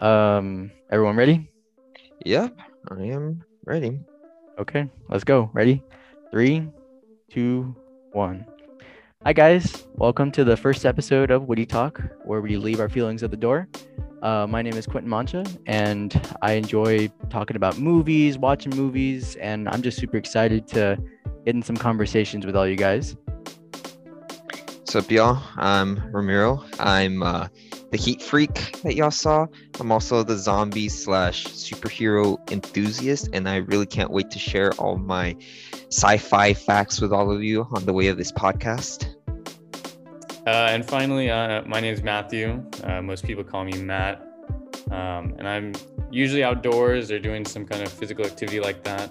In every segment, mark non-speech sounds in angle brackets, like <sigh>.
Um, everyone ready? Yep, I am ready. Okay, let's go. Ready? Three, two, one. Hi, guys. Welcome to the first episode of WITY Talk, where we leave our feelings at the door. Uh, my name is Quentin Mancha, and I enjoy talking about movies, watching movies, and I'm just super excited to get in some conversations with all you guys. What's up, y'all? I'm Ramiro. I'm uh, the heat freak that y'all saw. I'm also the zombie slash superhero enthusiast, and I really can't wait to share all my sci-fi facts with all of you on the way of this podcast. Uh, and finally, uh, my name is Matthew. Uh, most people call me Matt, um, and I'm usually outdoors or doing some kind of physical activity like that.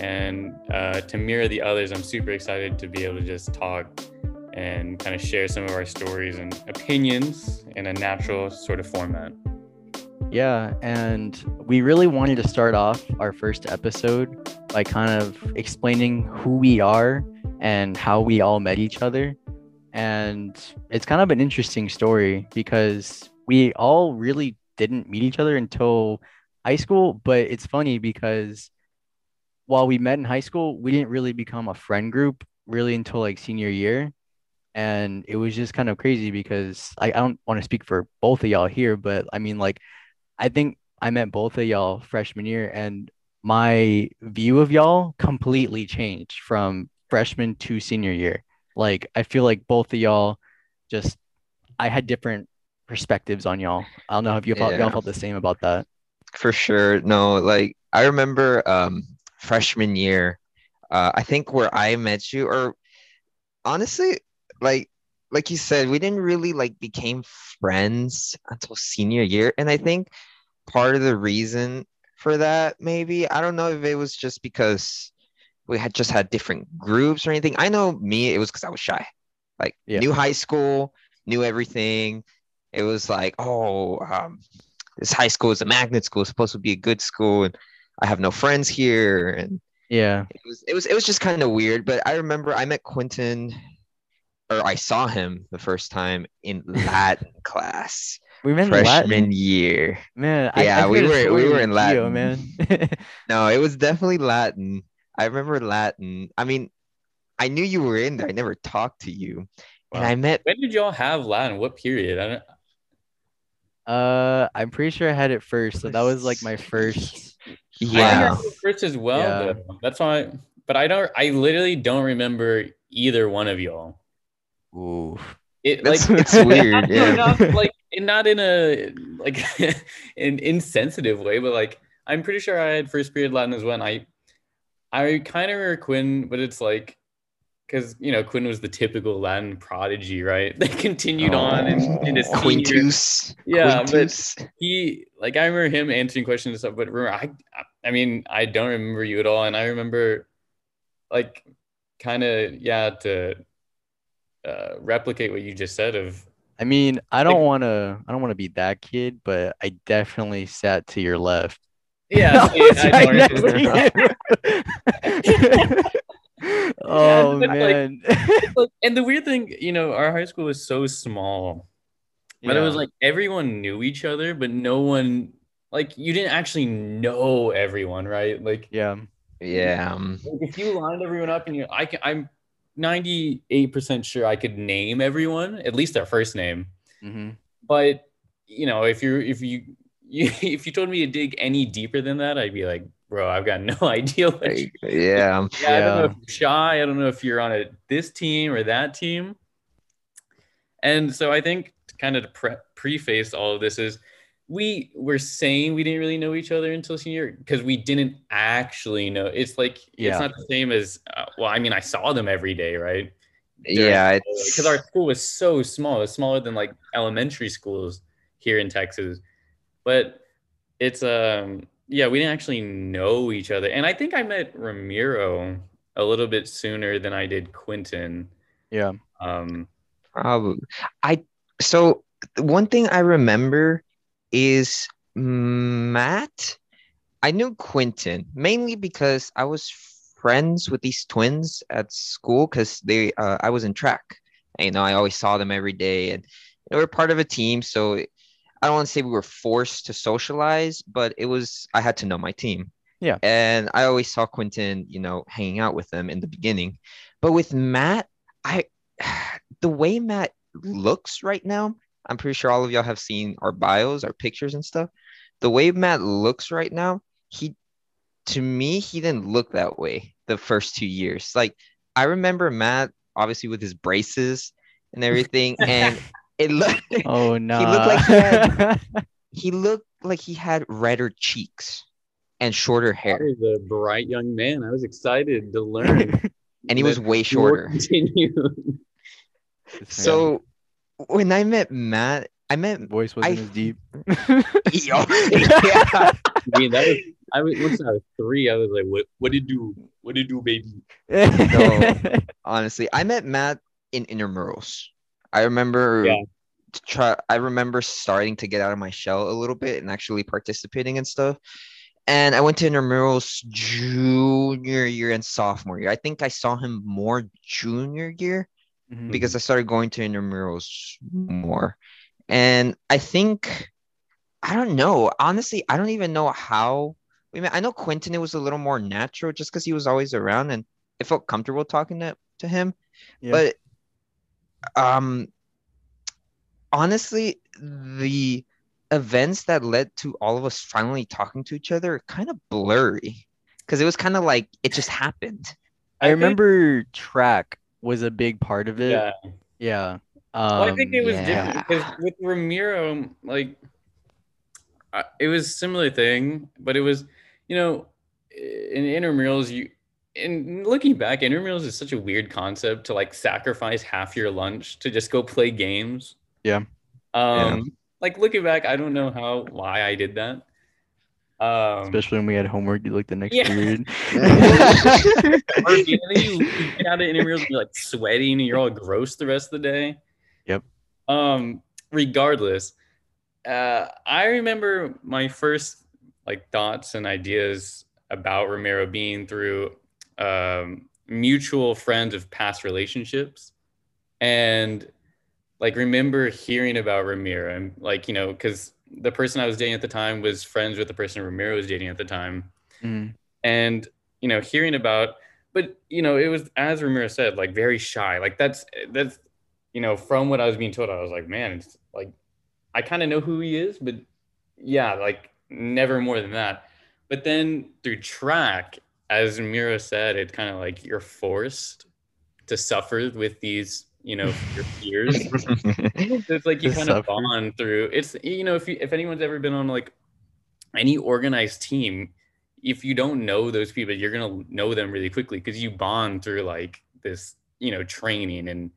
And uh, to mirror the others, I'm super excited to be able to just talk and kind of share some of our stories and opinions in a natural sort of format. Yeah, and we really wanted to start off our first episode by kind of explaining who we are and how we all met each other. And it's kind of an interesting story because we all really didn't meet each other until high school. But it's funny because while we met in high school, we didn't really become a friend group really until like senior year and it was just kind of crazy because I, I don't want to speak for both of y'all here, but I mean, like, I think I met both of y'all freshman year, and my view of y'all completely changed from freshman to senior year. Like, I feel like both of y'all just, I had different perspectives on y'all. I don't know if you felt, Yeah. y'all felt the same about that. For sure. No, like I remember um, freshman year. Uh, I think where I met you, or honestly, like like you said, we didn't really like became friends until senior year, and I think part of the reason for that maybe I don't know if it was just because we had just had different groups or anything. I know me, it was because I was shy. Like Yeah. new high school, knew everything. It was like, oh, um, this high school is a magnet school, it's supposed to be a good school, and I have no friends here, and Yeah. it was it was it was just kind of weird. But I remember I met Quentin, or I saw him the first time in Latin <laughs> class, We met in freshman Latin. year. Man, Yeah, I we were- we were in Gio, Latin. man. <laughs> No, it was definitely Latin. I remember Latin. I mean, I knew you were in there. I never talked to you, and I met. When did y'all have Latin? What period? I don't. uh, I'm pretty sure I had it first, so that was like my first. <laughs> I Yeah, think I did first as well. Yeah. That's why. But I don't. I literally don't remember either one of y'all. Ooh. It That's- like <laughs> it's weird. Yeah. not <laughs> like not in a like <laughs> an insensitive way, but like I'm pretty sure I had first period Latin as well. And I I kind of remember Quinn, but it's like because you know Quinn was the typical Latin prodigy, right? They continued on in, in his oh, senior- Quintus. Yeah, but he like I remember him answering questions and stuff, but remember I I mean I don't remember you at all, and I remember like kind of yeah to uh, replicate what you just said of I mean, I don't Like- want to. I don't want to be that kid, but I definitely sat to your left. yeah. <laughs> I was I right next to you. <laughs> oh but, man. <laughs> Like, and the weird thing, you know, our high school was so small, but it was like everyone knew each other, but no one like you didn't actually know everyone, right? Like yeah. Yeah. um, if you lined everyone up and you I can I'm 98% sure I could name everyone, at least their first name. hmm But you know, if you if you, <laughs> you if you told me to dig any deeper than that, I'd be like, bro, I've got no <laughs> idea what like, you yeah. um, yeah, I don't know if you're shy. I don't know if you're on a this team or that team. And so I think kind of to pre- preface all of this is we were saying we didn't really know each other until senior year because we didn't actually know. It's like Yeah. it's not the same as uh, well. I mean, I saw them every day, right? Yeah. Because our school was so small. It's smaller than like elementary schools here in Texas. But it's um yeah, we didn't actually know each other. And I think I met Ramiro a little bit sooner than I did Quentin. Yeah. Um Probably. I so one thing I remember is Matt. I knew Quentin mainly because I was friends with these twins at school because they uh, I was in track. And, you know, I always saw them every day and they were part of a team. So I don't want to say we were forced to socialize, but it was I had to know my team. Yeah. And I always saw Quentin, you know, hanging out with them in the beginning. But with Matt, I <sighs> the way Matt looks right now, I'm pretty sure all of y'all have seen our bios, our pictures and stuff. The way Matt looks right now, he to me, he didn't look that way the first two years. Like I remember Matt obviously with his braces and everything, <laughs> and it looked <laughs> Oh no. looked like he had- <laughs> he looked like he had redder cheeks and shorter I hair, was a bright young man. I was excited to learn. and he was way shorter. Continue. So when I met Matt, I met voice wasn't I- as deep. <laughs> Yo, <laughs> yeah. I mean, that was I was once I was three. I was like, "What? What did you do? What did you do, baby?" <laughs> honestly, I met Matt in intramurals. I remember Yeah. to try I remember starting to get out of my shell a little bit and actually participating and stuff. And I went to intramurals junior year and sophomore year. I think I saw him more junior year Mhm. because I started going to intramurals more. And I think I don't know. Honestly, I don't even know how we met. I know Quentin it was a little more natural just because he was always around and it felt comfortable talking to, to him. Yeah. But um honestly, the events that led to all of us finally talking to each other are kind of blurry. Because it was kind of like it just happened. I think- remember track was a big part of it. Yeah. Yeah. Well, I think Um, it was yeah. different because with Ramiro, like, it was a similar thing, but it was, you know, in intramurals, you, in looking back, intramurals is such a weird concept to like sacrifice half your lunch to just go play games. Yeah. Um, like looking back, I don't know how why I did that. Um, especially when we had homework like the next Yeah. period. <laughs> or you, you, you get out of intramurals and you're like sweating and you're all gross the rest of the day. Yep. Um, regardless, uh, I remember my first like thoughts and ideas about Ramiro being through um, mutual friends of past relationships, and like remember hearing about Ramiro and like you know because the person I was dating at the time was friends with the person Ramiro was dating at the time. Mm. and you know hearing about but you know it was as ramiro said like very shy. Like that's that's you know from what i was being told i was like man it's like i kind of know who he is but yeah like never more than that. But then through track as ramiro said it kind of like you're forced to suffer with these you know your peers <laughs> it's like you kind of bond through it's you know if you if anyone's ever been on like any organized team if you don't know those people you're gonna know them really quickly because you bond through like this you know training and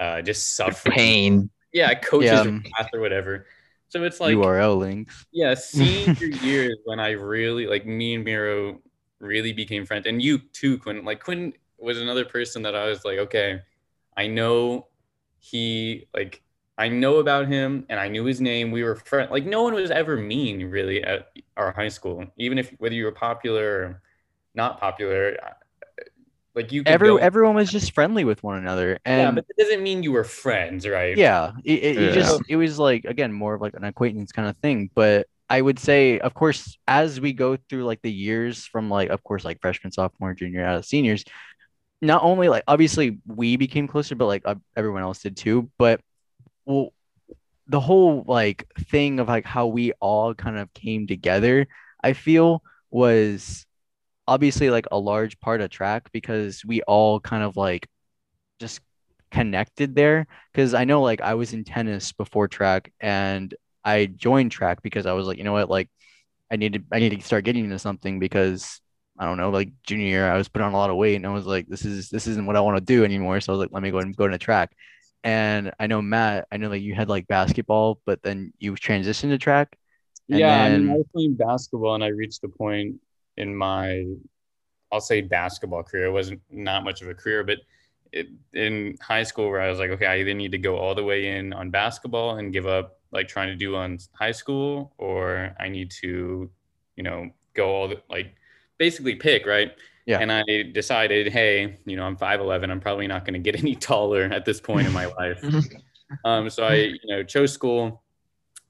uh just suffering Pain. yeah coaches Yeah. path or whatever so it's like URL links. yeah senior <laughs> years when i really like me and miro really became friends and you too quinn like quinn was another person that i was like okay i know he like i know about him and i knew his name. We were friends like no one was ever mean really at our high school. Even if whether you were popular or not popular uh, like you could Every go- everyone was just friendly with one another, yeah but that doesn't mean you were friends right? Yeah, it, it, it just it was like again more of like an acquaintance kind of thing. But I would say, of course, as we go through like the years from like, of course, like freshman, sophomore, junior, out of seniors, not only like obviously we became closer, but like uh, everyone else did too. But well, the whole like thing of like how we all kind of came together, I feel was obviously like a large part of track because we all kind of like just connected there because I know like I was in tennis before track and I joined track because I was like, you know what, like I need to I need to start getting into something because I don't know, like junior year I was putting on a lot of weight and I was like, this is this isn't what I want to do anymore. So I was like, let me go and go into track. And I know Matt, I know that you had like basketball, but then you transitioned to track. And yeah, I mean, I was playing basketball, and I reached the point in my, I'll say basketball career. It wasn't not much of a career, but it, in high school, where I was like, okay, I either need to go all the way in on basketball and give up like trying to do on high school, or I need to, you know, go all the like, basically pick right. Yeah. And I decided, hey, you know, I'm 5'11. I'm probably not going to get <laughs> any taller at this point in my <laughs> life. Um, so I, you know, chose school,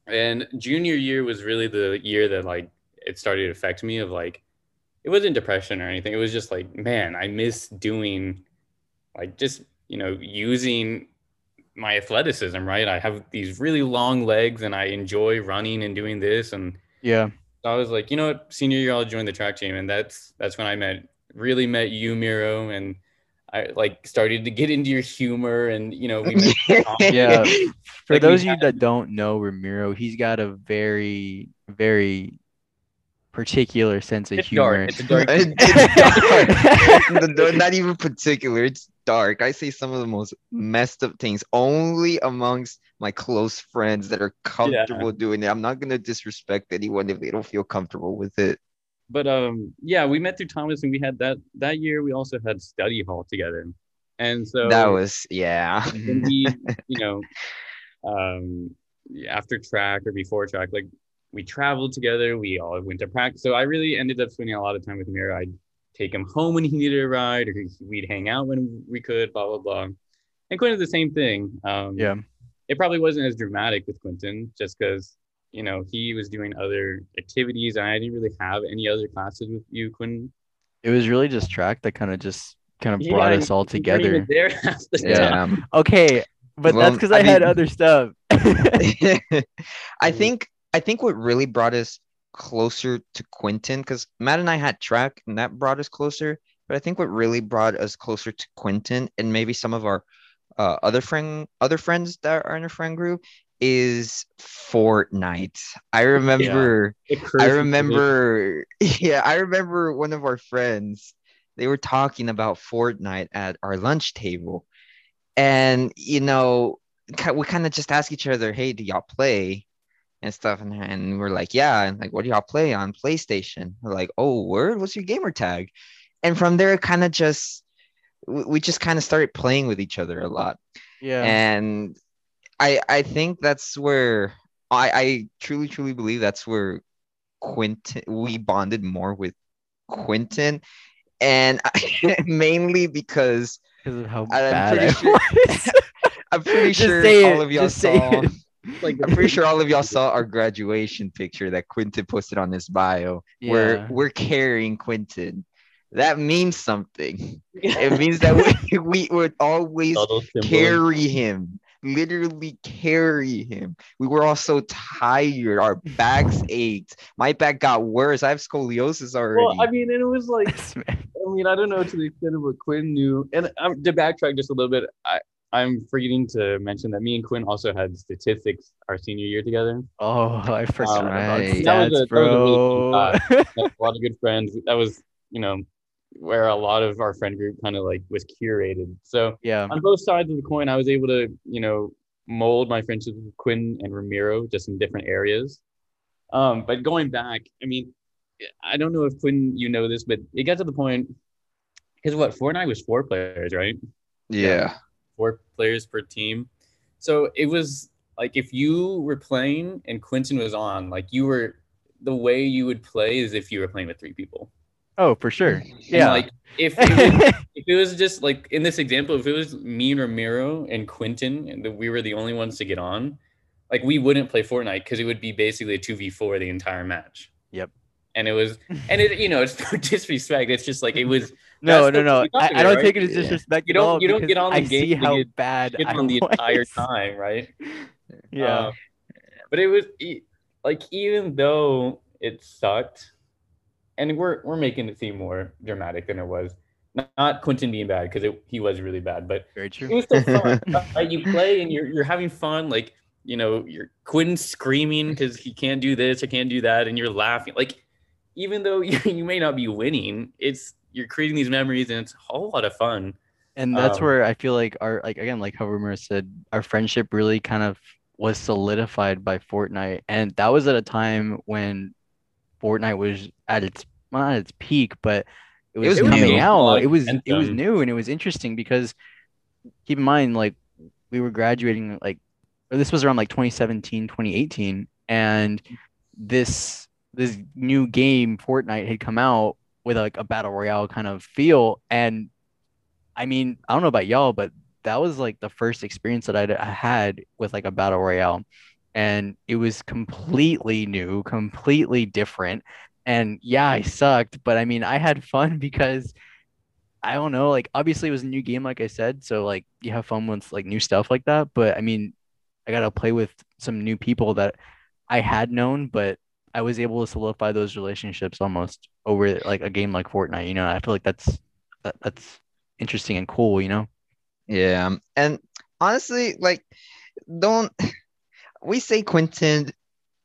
and junior year was really the year that like it started to affect me of like it wasn't depression or anything. It was just like, man, I miss doing like just, you know, using my athleticism, right? I have these really long legs and I enjoy running and doing this. And Yeah. So I was like, you know what, senior year I'll join the track team. And that's that's when I met really met you, Miro, and I like started to get into your humor and you know, we <laughs> Yeah. <laughs> For Like, those of you had- that don't know Ramiro, he's got a very, very particular sense of It's humor. dark. It's dark <laughs> it's dark. The- the- not even particular. It's dark. I say some of the most messed up things only amongst my close friends that are comfortable doing it. I'm not gonna disrespect anyone if they don't feel comfortable with it. but um yeah we met through thomas and we had that that year we also had study hall together and so that was yeah. when we you know um after track or before track like we traveled together we all went to practice so i really ended up spending a lot of time with Miro. i'd take him home when he needed a ride or we'd hang out when we could blah blah blah and quentin the same thing um yeah. it probably wasn't as dramatic with Quentin just because you know he was doing other activities and I didn't really have any other classes with you, Quentin. It was really just track that kind of just kind of Yeah, brought and us all you weren't even together. There <laughs> half the time. Yeah. Okay, but Well, that's because I I, had mean- other stuff. <laughs> <laughs> I think I think what really brought us closer to Quentin, because Matt and I had track and that brought us closer. But I think what really brought us closer to Quentin and maybe some of our uh, other friend other friends that are in a friend group is Fortnite. I remember curse I remember <laughs> yeah, I remember one of our friends, they were talking about Fortnite at our lunch table. And you know, we kind of just ask each other, "Hey, do y'all play?" And stuff, and, and we're like, "Yeah." And like, "What do y'all play on PlayStation?" We're like, "Oh, word, what's your gamer tag?" And from there, kind of just we just kind of started playing with each other a lot yeah. and i i think that's where i i truly truly believe that's where quentin we bonded more with quentin and I, <laughs> mainly because Because of how I'm bad pretty I sure- <laughs> i'm pretty sure all it, of y'all saw it. Like i'm pretty sure all of y'all saw our graduation picture that quentin posted on his bio. Where Yeah. we're carrying quentin that means something. It <laughs> means that we, we would always carry him literally carry him. We were all so tired. Our backs <laughs> ached. My back got worse. I have scoliosis already. Well, I mean, and it was like <laughs> I mean, I don't know to the extent of what Quinn knew. And I'm um, to backtrack just a little bit, I, I'm forgetting to mention that me and Quinn also had statistics our senior year together. Oh, I forgot about right. That was a- stats, that was a really bro. <laughs> a lot of good friends. That was, you know, where a lot of our friend group kind of like was curated. So yeah. on both sides of the coin, I was able to, you know, mold my friendships with Quinn and Ramiro just in different areas. Um, but going back, I mean, I don't know if Quinn, you know this, but it got to the point because what Fortnite was four players, right? yeah Four players per team. So it was like if you were playing and Quentin was on, like you were the way you would play is if you were playing with three people. Oh, for sure. And, Yeah. like if it was <laughs> if it was just like in this example, if it was me and Ramiro and Quentin and that we were the only ones to get on, like we wouldn't play Fortnite because it would be basically a two v four the entire match. Yep. And it was, and it, you know, it's no <laughs> disrespect. It's just like it was. No, no, no. I, I don't it, take it as Yeah. disrespect. You don't- all you don't get on the I game see to how get- bad It's <laughs> I on the entire time, right? <laughs> Yeah. Um, but it was like even though it sucked, and we're we're making it seem more dramatic than it was. Not, not Quentin being bad because he was really bad, but Very it true. was still fun. <laughs> right? You play and you're you're having fun. Like you know, you're Quentin screaming because he can't do this, I can't do that, and you're laughing. Like even though you, you may not be winning, it's you're creating these memories and it's a whole lot of fun. And that's Um, where I feel like our like again, like how Rumor said, our friendship really kind of was solidified by Fortnite. And that was at a time when Fortnite was at its not at its peak, but it was, was coming new. Out. of It was it was new and it was interesting because keep in mind, like we were graduating like this was around like 2017, 2018, and this this new game, Fortnite, had come out with like a battle royale kind of feel. And I mean, I don't know about y'all, but that was like the first experience that I had with like a battle royale. and it was completely new, completely different. And yeah, I sucked, but I mean, I had fun <laughs> because I don't know, like obviously it was a new game, like I said, so like you have fun with like new stuff like that. But I mean, I got to play with some new people that I had known, but I was able to solidify those relationships almost over like a game like Fortnite. You know, I feel like that's that, that's interesting and cool. You know. Yeah, um, and honestly, like, don't <sighs> we say Quentin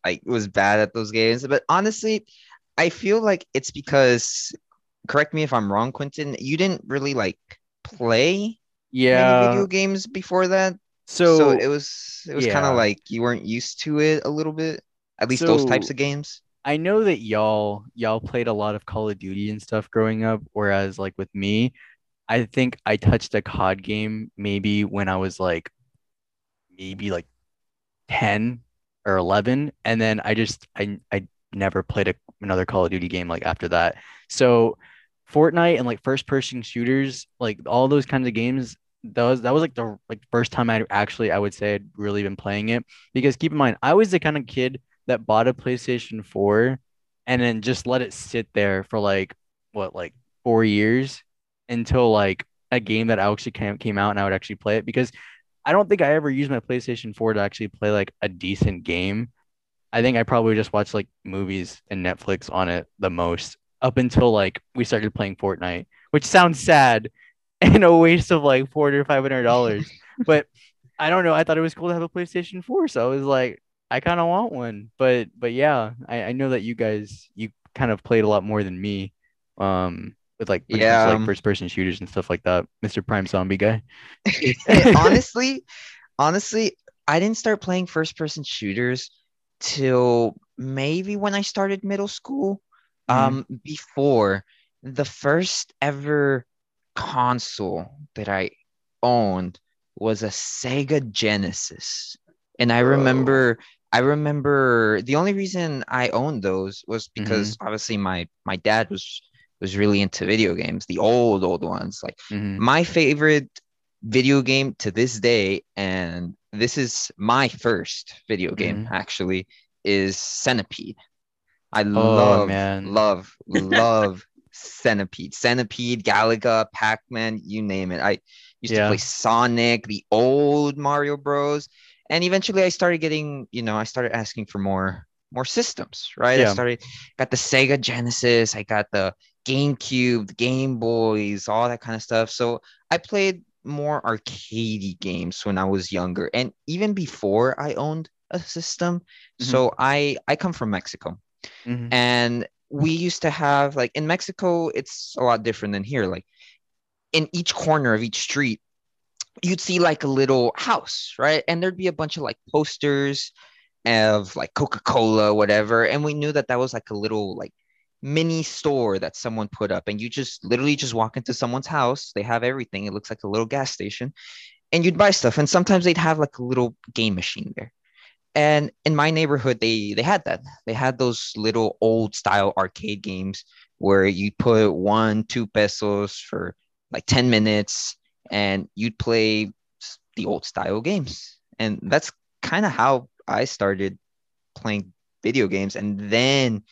like was bad at those games, but honestly, I feel like it's because correct me if I'm wrong, Quentin, you didn't really like play Yeah. video games before that. So, So, it was it was kind of like you weren't used to it a little bit. At least those types of games. I know that y'all y'all played a lot of Call of Duty and stuff growing up, whereas like with me, I think I touched a COD game maybe when I was like maybe like 10 or 11 and then I just I I never played a, another Call of Duty game like after that. So Fortnite and like first person shooters, like all those kinds of games, that was that was like the like first time I actually I would say I'd really been playing it because keep in mind I was the kind of kid that bought a PlayStation 4 and then just let it sit there for like what like 4 years until like a game that actually came, came out and I would actually play it because I don't think I ever used my PlayStation 4 to actually play like a decent game. I think I probably just watched like movies and Netflix on it the most up until like we started playing Fortnite, which sounds sad <laughs> and a waste of like four or five hundred dollars. <laughs> but I don't know. I thought it was cool to have a PlayStation 4, so I was like, I kind of want one. But but yeah, I, I know that you guys you kind of played a lot more than me. Um with like when it comes Yeah, like um, first person shooters and stuff like that. Mr. Prime Zombie guy. <laughs> <laughs> honestly, honestly, I didn't start playing first person shooters till maybe when I started middle school. Mhm. Um, before the first ever console that I owned was a Sega Genesis. And I remember I remember the only reason I owned those was because Mm-hmm. obviously my my dad was was really into video games, the old old ones, like Mhm. my favorite video game to this day, and this is my first video game Mhm. actually, is Centipede. I Oh, love, man. love, <laughs> love Centipede. Centipede, Galaga, Pac-Man, you name it. I used Yeah. to play Sonic, the old Mario Bros. And eventually I started getting, you know, I started asking for more more systems, right? Yeah. I started got the Sega Genesis, I got the GameCube, the Game Boys, all that kind of stuff. So I played more arcadey games when I was younger and even before I owned a system. Mhm. So I I come from Mexico Mhm. and we used to have like in Mexico it's a lot different than here like in each corner of each street you'd see like a little house right? And there'd be a bunch of like posters of like Coca-Cola whatever and we knew that that was like a little like mini store that someone put up and you just literally just walk into someone's house they have everything it looks like a little gas station and you'd buy stuff and sometimes they'd have like a little game machine there. And in my neighborhood they they had that. They had those little old style arcade games where you put one two pesos for like 10 minutes and you'd play the old style games and that's kind of how i started playing video games and then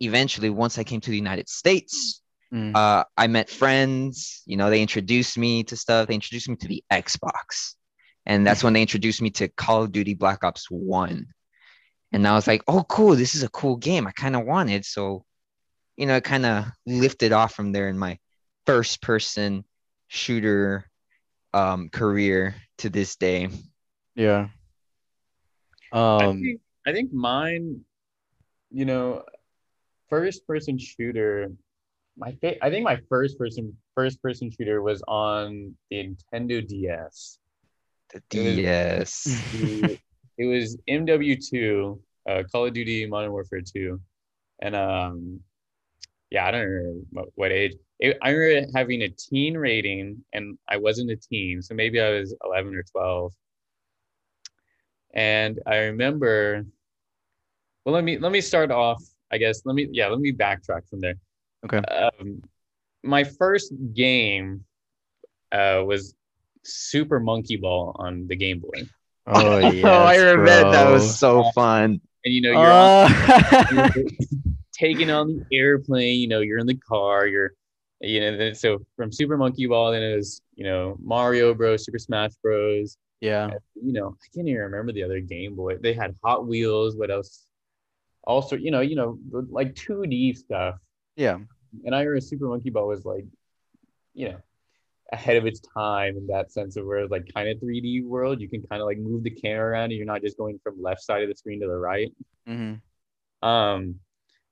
eventually once i came to the united states Mm. uh, I met friends. You know, they introduced me to stuff. They introduced me to the Xbox, and that's when they introduced me to Call of Duty Black Ops One. And I was like, "Oh, cool! This is a cool game. I kind of wanted." So, you know, it kind of lifted off from there in my first-person shooter um, career to this day. Yeah. I Um think I think mine, you know, first person shooter. My fa- I think my first person first person shooter was on the Nintendo DS. The It was- DS. The- it was MW2, uh, Call of Duty Modern Warfare 2, and um, yeah, I don't remember what, what age. It, I remember having a teen rating, and I wasn't a teen, so maybe I was 11 or 12. And I remember. Well, let me let me start off. I guess let me yeah let me backtrack from there. Okay. Um, my first game uh, was Super Monkey Ball on the Game Boy. Oh yeah. <laughs> oh, I remember that was so fun. And you know, you're on <laughs> <laughs> Taking on the airplane. You know, you're in the car. You're, you know, then, so from Super Monkey Ball, then it was, you know, Mario Bros, Super Smash Bros. yeah. You know, I can't even remember the other Game Boy. They had Hot Wheels. What else? Also, you know, you know, like 2D stuff. Yeah. And I remember Super Monkey Ball was like, you know, ahead of its time in that sense of where it's like kind of 3D world. You can kind of like move the camera around and you're not just going from left side of the screen to the right. hmm Um,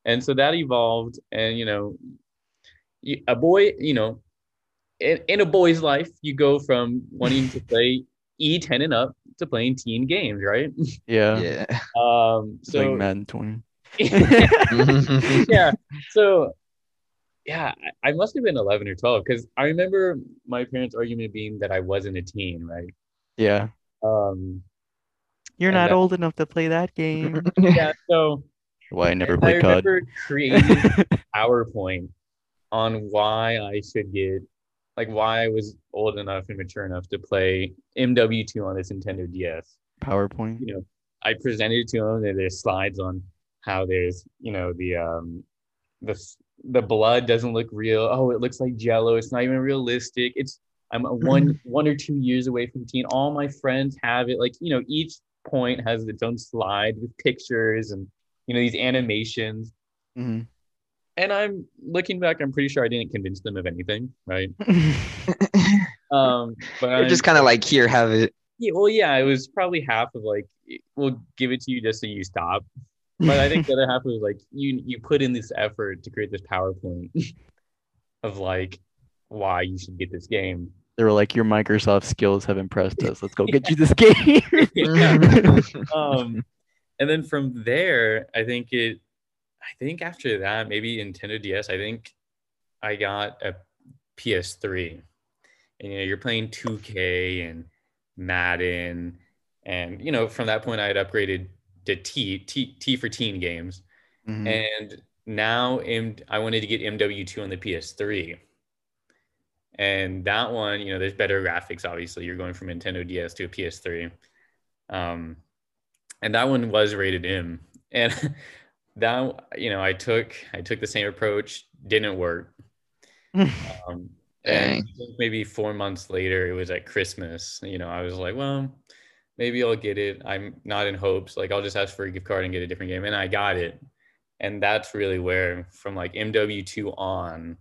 and so that evolved, and you know, a boy, you know, in, in a boy's life, you go from wanting to play <laughs> E10 and up to playing teen games, right? <laughs> Yeah. Yeah. Um, It's like so Madden 20. <laughs> yeah, so yeah, I I must have been 11 or 12 because I remember my parents' argument being that I wasn't a teen, right? Yeah. Um, You're not that- old enough to play that game. yeah, so Why I never I played COD. remember creating <laughs> PowerPoint on why I should get, like, why I was old enough and mature enough to play MW2 on this Nintendo DS. PowerPoint. You know, I presented it to them, and there's slides on how there's, you know, the um, the the blood doesn't look real. Oh, it looks like Jello. It's not even realistic. It's I'm one <laughs> one or two years away from teen. All my friends have it. Like, you know, each point has its own slide with pictures and you know these animations. hmm And I'm looking back, I'm pretty sure I didn't convince them of anything, right? <laughs> Um, but You're I'm, just kind of like, here, have it. yeah, well, yeah, it was probably half of like, we'll give it to you just so you stop. But I think the other half was like, you you put in this effort to create this PowerPoint <laughs> of like why you should get this game. they were like, your Microsoft skills have impressed us. Let's go get you this <laughs> game. um, and then from there, I think it, I think after that, maybe Nintendo DS, I think I got a PS3. And you know, you're playing 2K and Madden, and you know, from that point, I had upgraded to T, T, T for teen games, Mhm. and now M, I wanted to get MW2 on the PS3. And that one, you know, there's better graphics. Obviously, you're going from Nintendo DS to a PS3. Um, and that one was rated M. And <laughs> that, you know, I took I took the same approach, didn't work. <laughs> Um, and. Maybe four months later, it was at Christmas. You know, I was like, well, maybe I'll get it. I'm not in hopes. Like, I'll just ask for a gift card and get a different game. And I got it. And that's really where, from like MW2 on,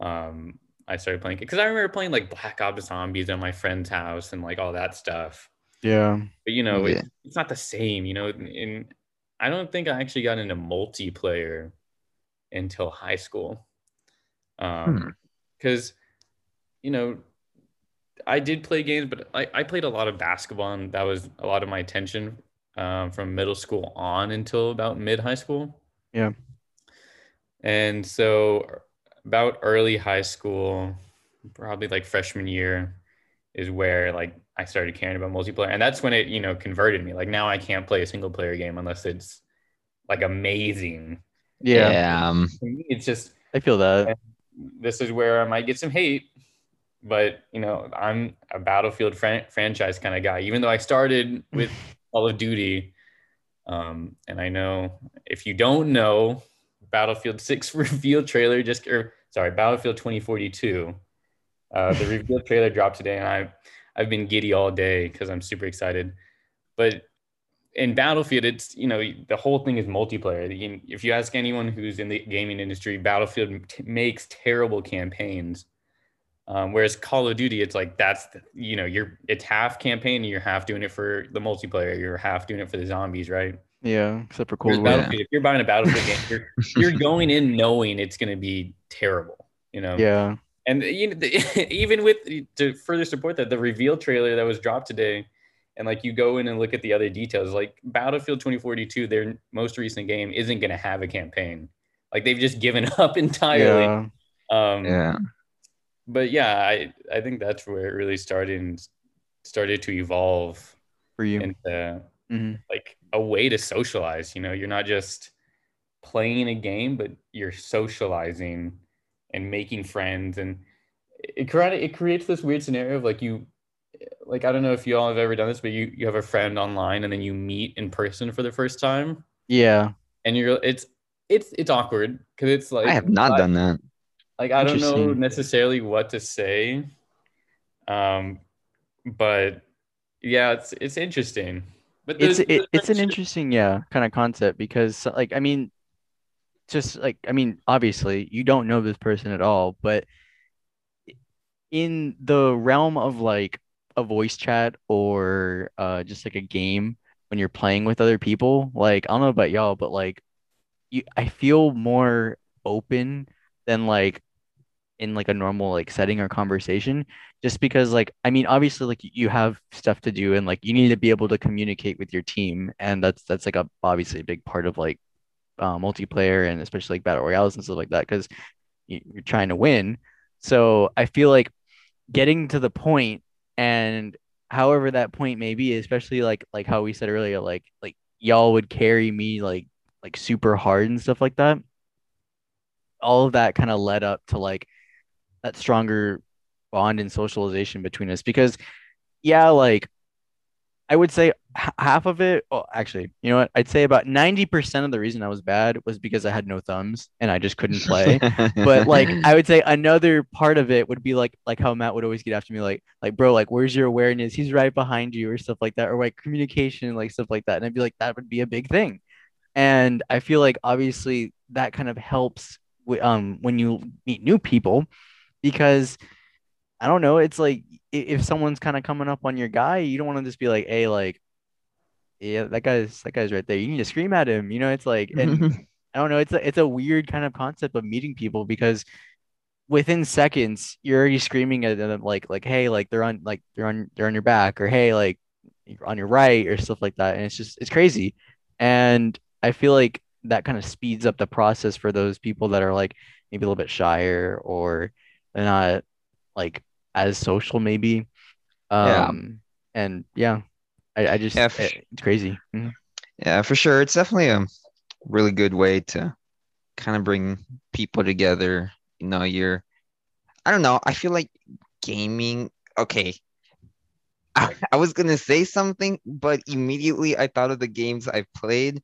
um, I started playing it. because I remember playing like Black Ops Zombies at my friend's house and like all that stuff. Yeah. But you know, Yeah. it, it's not the same. You know, and I don't think I actually got into multiplayer until high school. Um, because you know, I did play games, but I, I played a lot of basketball, and that was a lot of my attention um, from middle school on until about mid high school. Yeah. And so, about early high school, probably like freshman year, is where like I started caring about multiplayer, and that's when it you know converted me. Like now I can't play a single player game unless it's like amazing. Yeah. Yeah. um, For me, It's just I feel that. this is where I might get some hate, but you know, I'm a Battlefield fran- franchise kind of guy. Even though I started with <laughs> Call of Duty, um, and I know if you don't know, Battlefield Six <laughs> reveal trailer just or sorry, Battlefield 2042, uh, the reveal trailer dropped today, and I I've been giddy all day because I'm super excited. But in Battlefield, it's you know the whole thing is multiplayer. If you ask anyone who's in the gaming industry, Battlefield t- makes terrible campaigns. Um, whereas Call of Duty, it's like that's the, you know you're it's half campaign and you're half doing it for the multiplayer. You're half doing it for the zombies, right? Yeah. Except for Cold War. If you're buying a Battlefield game, you're, you're going in knowing it's going to be terrible. You know, Yeah. And you know, the, <laughs> even with to further support that, the reveal trailer that was dropped today, and like you go in and look at the other details, like Battlefield 2042, their most recent game isn't going to have a campaign. Like they've just given <laughs> up entirely. Yeah. Um, Yeah. But yeah, I I think that's where it really started and started to evolve For you. into Mhm. like a way to socialize. You know, you're not just playing a game, but you're socializing and making friends. And it cre- it creates this weird scenario of like you, like I don't know if you all have ever done this, but you you have a friend online and then you meet in person for the first time, Yeah. and you're it's it's it's awkward because it's like I have not I- done that. like I don't know necessarily what to say, um, but yeah, it's it's interesting. But it's it, it's an interesting yeah kind of concept because like i mean just like i mean obviously you don't know this person at all but in the realm of like a voice chat or uh just like a game when you're playing with other people like i don't know about y'all but like you i feel more open than like in like a normal like setting or conversation just because like I mean obviously like you have stuff to do and like you need to be able to communicate with your team and that's that's like a obviously a big part of like uh, multiplayer and especially like battle royales and stuff like that because you're trying to win. So I feel like getting to the point and however that point may be especially like like how we said earlier like like y'all would carry me like like super hard and stuff like that all of that kind of led up to like that stronger bond and socialization between us. Because yeah like i would say half of it oh actually you know what? I'd say about 90% of the reason i was bad was because i had no thumbs and i just couldn't play. But like <laughs> i would say another part of it would be like like how matt would always get after me like like bro like where's your awareness? He's right behind you or stuff like that or like communication like stuff like that and i'd be like that would be a big thing. And i feel like obviously that kind of helps wi- um when you meet new people because I don't know, it's like if someone's kind of coming up on your guy, you don't want to just be like, hey, like, yeah, that guy's that guy's right there. You need to scream at him, you know? It's like, and <laughs> I don't know, it's a it's a weird kind of concept of meeting people because within seconds you're already screaming at them like like hey, like they're on like they're on they're on your back or hey, like you're on your right or stuff like that, and it's just it's crazy, and I feel like that kind of speeds up the process for those people that are like maybe a little bit shyer or they're not like as social maybe Yeah. um and yeah i, I just Yeah, for it's crazy Mhm. Yeah, for sure. It's definitely a really good way to kind of bring people together. You know, you're, I don't know, I feel like gaming, okay. I, <laughs> I was gonna say something, but immediately I thought of the games I've played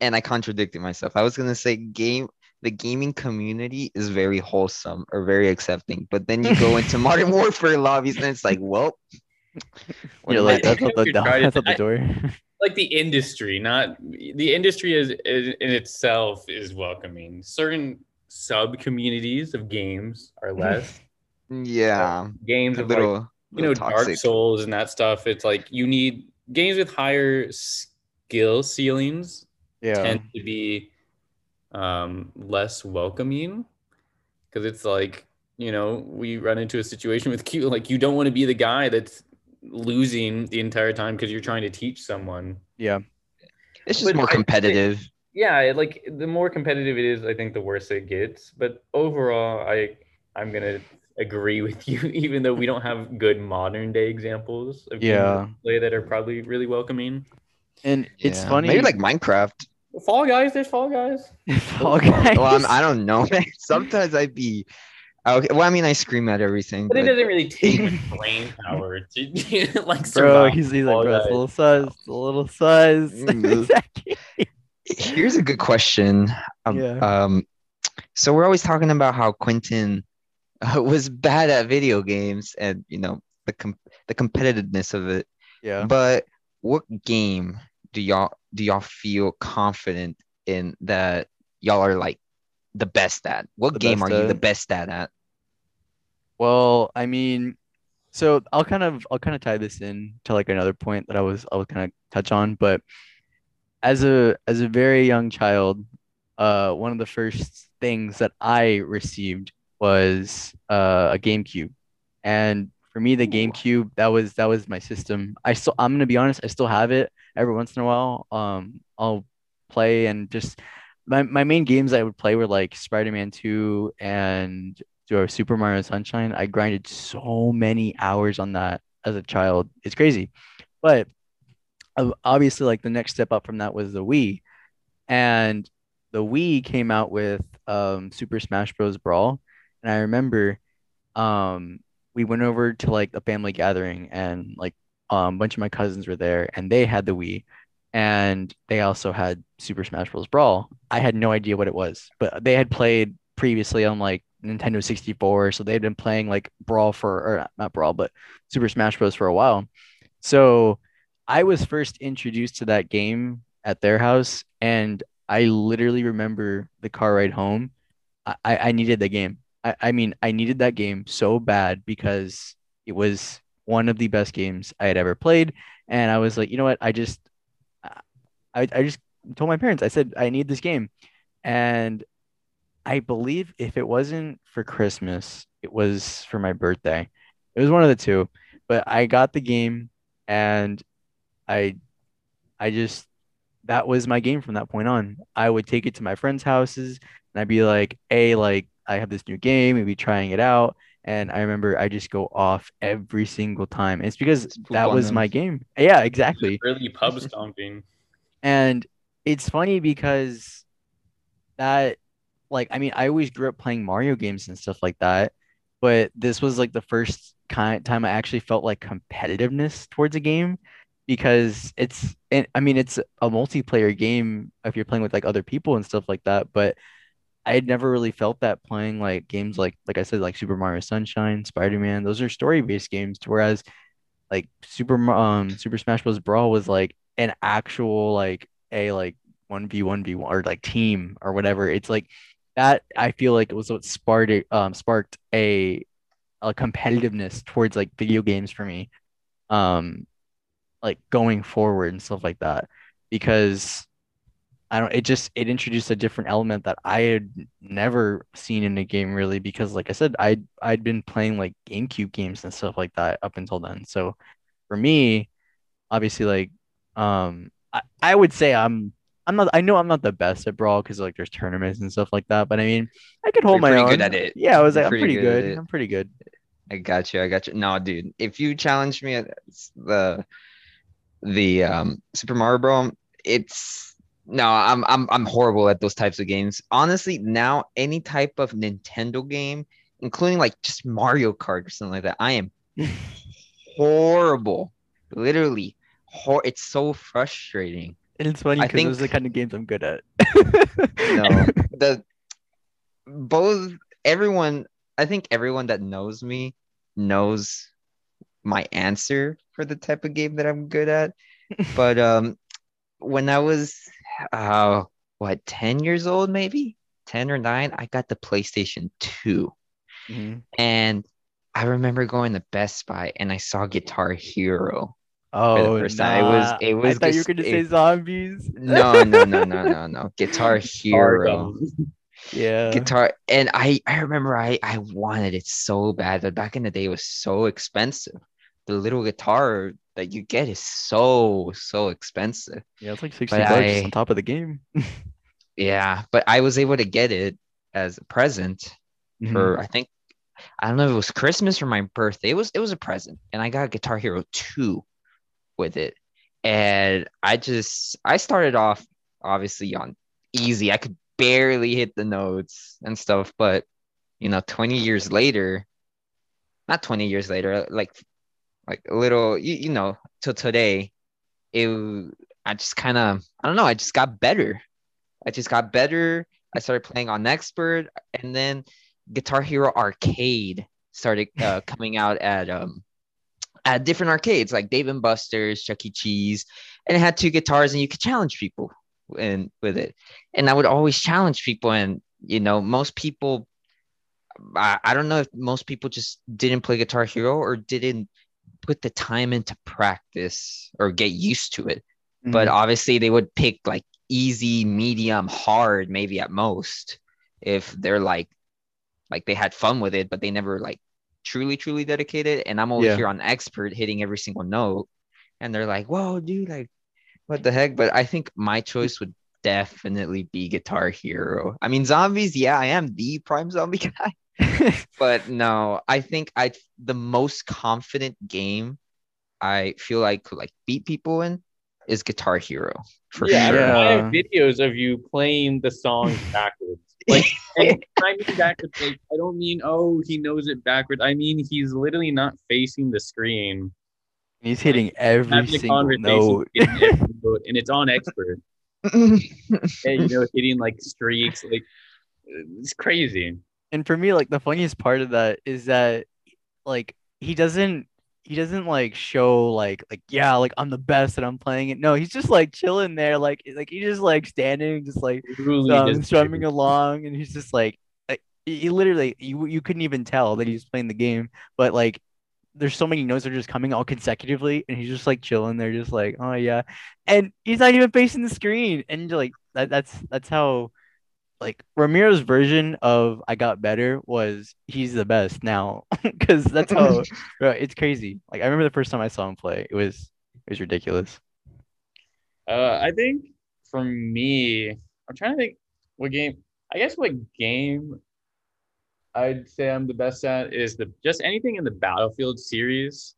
and I contradicted myself. I was gonna say game the gaming community is very wholesome or very accepting, but then you go into <laughs> modern warfare lobbies and it's like, well, <laughs> you're like that's not the You're trying to- that's not the door <laughs> like the industry, not the industry is, is in itself is welcoming. Certain sub communities of games are <laughs> less. yeah, games a of like little, you know little Dark. Souls and that stuff. It's like you need games with higher skill ceilings yeah tend to be um, less welcoming because it's like you know we run into a situation with Q like you don't want to be the guy that's losing the entire time because you're trying to teach someone. yeah It's just But more I think- competitive. Yeah, like the more competitive it is, I think the worse it gets. But overall, I I'm gonna agree with you, <laughs> even though we don't have good modern day examples of Yeah. play that are probably really welcoming. and it's Yeah. funny Maybe like Minecraft. Fall Guys, there's Fall Guys. <laughs> Fall Guys. Well, I'm, I don't know. <laughs> Sometimes I'd be. Okay. Well, I mean, I scream at everything. But it doesn't really <laughs> take much brain power to like bro he's, he's like bro it's a Guys. little size, it's a little sus <laughs> Mm. Exactly. here's a good question. Um, Yeah. um, so we're always talking about how Quentin <laughs> uh, was bad at video games and you know the com- the competitiveness of it. yeah But what game do y'all do y'all feel confident in that y'all are like the best at? What game are you the best at at? Well, I mean, so I'll kind of I'll kind of tie this in to like another point that I was I was kind of touch on, but as a as a very young child, uh, one of the first things that I received was uh, a GameCube, and for me, the. GameCube that was that was my system. I still I'm gonna be honest, I still have it every once in a while. Um, I'll play and just my my main games I would play were like Spider-Man 2 and Super Mario Sunshine. I grinded so many hours on that as a child. It's crazy. But obviously like the next step up from that was the Wii. And the Wii came out with um Super Smash Bros. Brawl. And I remember um we went over to like a family gathering and like um, a bunch of my cousins were there and they had the Wii and they also had Super Smash Bros. Brawl. I had no idea what it was, but they had played previously on like Nintendo 64, so they'd been playing like Brawl for or not Brawl, but Super Smash Bros. for a while. So I was first introduced to that game at their house, and I literally remember the car ride home. I, I needed the game. I, I mean, I needed that game so bad because it was one of the best games I had ever played. And I was like, you know what? I just, I, I just told my parents, I said, I need this game. And I believe if it wasn't for Christmas, it was for my birthday. It was one of the two. But I got the game and I, I just, that was my game from that point on. I would take it to my friends' houses and I'd be like, "Hey, like I have this new game, maybe trying it out." And I remember I just go off every single time. And it's because It's that was my game. Yeah, exactly. Really pub stomping. And it's funny because that, like, I mean, I always grew up playing Mario games and stuff like that, but this was like the first kind time I actually felt like competitiveness towards a game because it's, and I mean, it's a multiplayer game if you're playing with like other people and stuff like that, but I had never really felt that playing like games like, like I said, like Super Mario Sunshine, Spider-Man. Those are story-based games, whereas like Super um Super Smash Bros. Brawl was like an actual like a like one v one v one or like team or whatever. It's like that. I feel like it was what sparked um sparked a a competitiveness towards like video games for me, um, like going forward and stuff like that because. I don't, it just, it introduced a different element that I had never seen in a game really, because like I said, I, I'd, I'd been playing like GameCube games and stuff like that up until then. So for me, obviously like um I, I would say I'm I'm not I know I'm not the best at Brawl because like there's tournaments and stuff like that, but I mean I could hold You're my pretty own. good at it. Yeah, I was You're like I'm pretty pretty good good. I'm pretty good. I got you. I got you. No, dude, if you challenge me at the the um Super Mario Bros, it's no, I'm I'm I'm horrible at those types of games. Honestly, now any type of Nintendo game, including like just Mario Kart or something like that, I am <laughs> horrible. Literally, hor- it's so frustrating. And it's funny because those are the kind of games I'm good at. No, <laughs> the both everyone, I think everyone that knows me knows my answer for the type of game that I'm good at. <laughs> But um, when I was uh, what, 10 years old, maybe 10 or 9, I got the PlayStation 2. Mhm. And I remember going to Best Buy and I saw Guitar Hero. Oh, first time. It was- it was I thought you were gonna say zombies. No, no, no, no, no, <laughs> no. Guitar Hero. Yeah. guitar and i i remember i i wanted it so bad but back in the day it was so expensive the little guitar that you get is so so expensive Yeah, it's like 60 But bucks I- on top of the game. <laughs> yeah but i was able to get it as a present Mhm. for i think i don't know if it was christmas or my birthday it was it was a present and i got guitar hero 2 with it. And i just i started off obviously on easy. I could barely hit the notes and stuff but you know 20 years later not 20 years later like like a little you, you know till today it i just kind of i don't know i just got better. I just got better. I started playing on expert and then guitar hero arcade started uh, coming out at um at different arcades like dave and buster's chuck e. Cheese and it had two guitars and you could challenge people and with it. And i would always challenge people and you know most people I, I don't know if most people just didn't play guitar hero or didn't put the time into practice or get used to it. But Mhm. obviously they would pick like easy medium hard maybe at most if they're like like they had fun with it but they never like truly truly dedicated and i'm over Yeah. here on expert hitting every single note and they're like whoa dude like what the heck but i think my choice would definitely be guitar hero i mean zombies yeah i am the prime zombie <laughs> guy <laughs> but no i think i the most confident game i feel like could like beat people in is guitar hero for yeah, sure I have videos of you playing the songs backwards. Like, and <laughs> I mean backwards. Like, I don't mean oh he knows it backwards. I mean he's literally not facing the screen, He's hitting every single conversation, note. every note, <laughs> and it's on expert. <laughs> And you know, hitting like streaks, like it's crazy. and for me, like the funniest part of that is that like he doesn't he doesn't like show like like yeah like I'm the best and I'm playing it. No, he's just like chilling there, like like he's just like standing, just like um, strumming along, and he's just like like he literally you you couldn't even tell that he's playing the game, but like there's so many notes that are just coming all consecutively, and he's just like chilling there, just like oh yeah, and he's not even facing the screen, and you're like that that's that's how like Ramiro's version of I got better was he's the best now <laughs> because that's how <laughs> bro, it's crazy. Like I remember the first time I saw him play, it was it was ridiculous. Uh, I think for me, I'm trying to think what game. I guess what game I'd say I'm the best at is the just anything in the Battlefield series.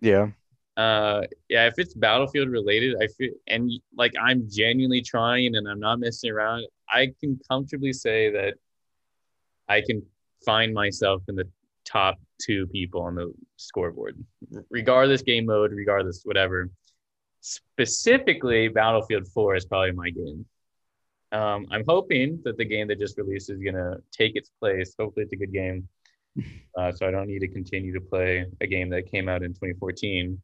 Yeah. Uh, yeah, if it's Battlefield related, I feel and like I'm genuinely trying and I'm not messing around. I can comfortably say that I can find myself in the top two people on the scoreboard, regardless game mode, regardless whatever. Specifically, Battlefield 4 is probably my game. Um, I'm hoping that the game that just released is gonna take its place. Hopefully, it's a good game, <laughs> uh, so I don't need to continue to play a game that came out in 2014.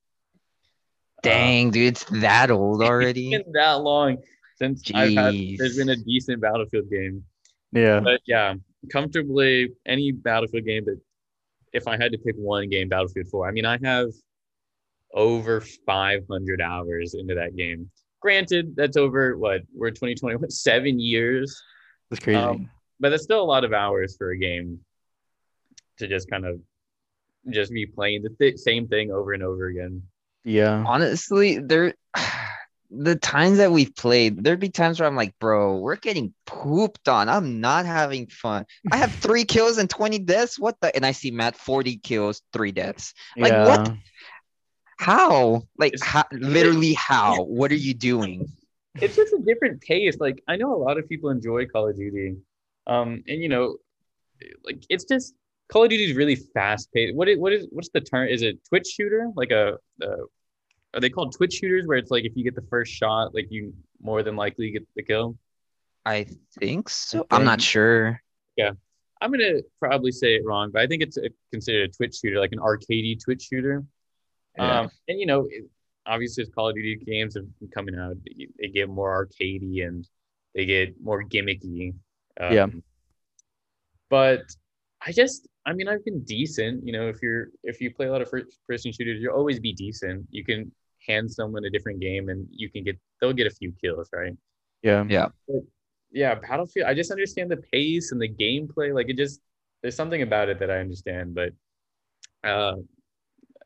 Dang, dude, it's that old Uh, already. It's been that long since I've had. There's been a decent Battlefield game, Yeah. but yeah, comfortably any Battlefield game. But if I had to pick one game, Battlefield 4. I mean, I have over 500 hours into that game. Granted, that's over what we're 2020, what seven years, That's crazy. Um, but that's still a lot of hours for a game to just kind of just be playing the th- same thing over and over again. Yeah. Honestly, there <sighs> the times that we've played, there'd be times where I'm like, bro, we're getting pooped on. I'm not having fun. I have <laughs> three kills and 20 deaths. What the and I see Matt 40 kills, three deaths. like, yeah. what? How? Like how, literally how? What are you doing? it's just a different pace. Like I know a lot of people enjoy Call of Duty, um, and you know, like it's just Call of Duty is really fast paced. What is what is what's the term? Is it Twitch shooter? Like a, a are they called Twitch shooters? Where it's like if you get the first shot, like you more than likely get the kill. I think so. I'm not sure yeah I'm gonna probably say it wrong, but I think it's a, considered a Twitch shooter, like an arcadey Twitch shooter. Yeah. Um, and you know, it, obviously, as Call of Duty games have been coming out, they, they get more arcadey and they get more gimmicky. Um, Yeah. But I just, I mean, I've been decent. You know, if you're if you play a lot of first person shooters, you'll always be decent. You can hand someone a different game, and you can get they'll get a few kills, right? Yeah. Yeah. yeah, Battlefield. I just understand the pace and the gameplay. Like it just there's something about it that I understand, but uh,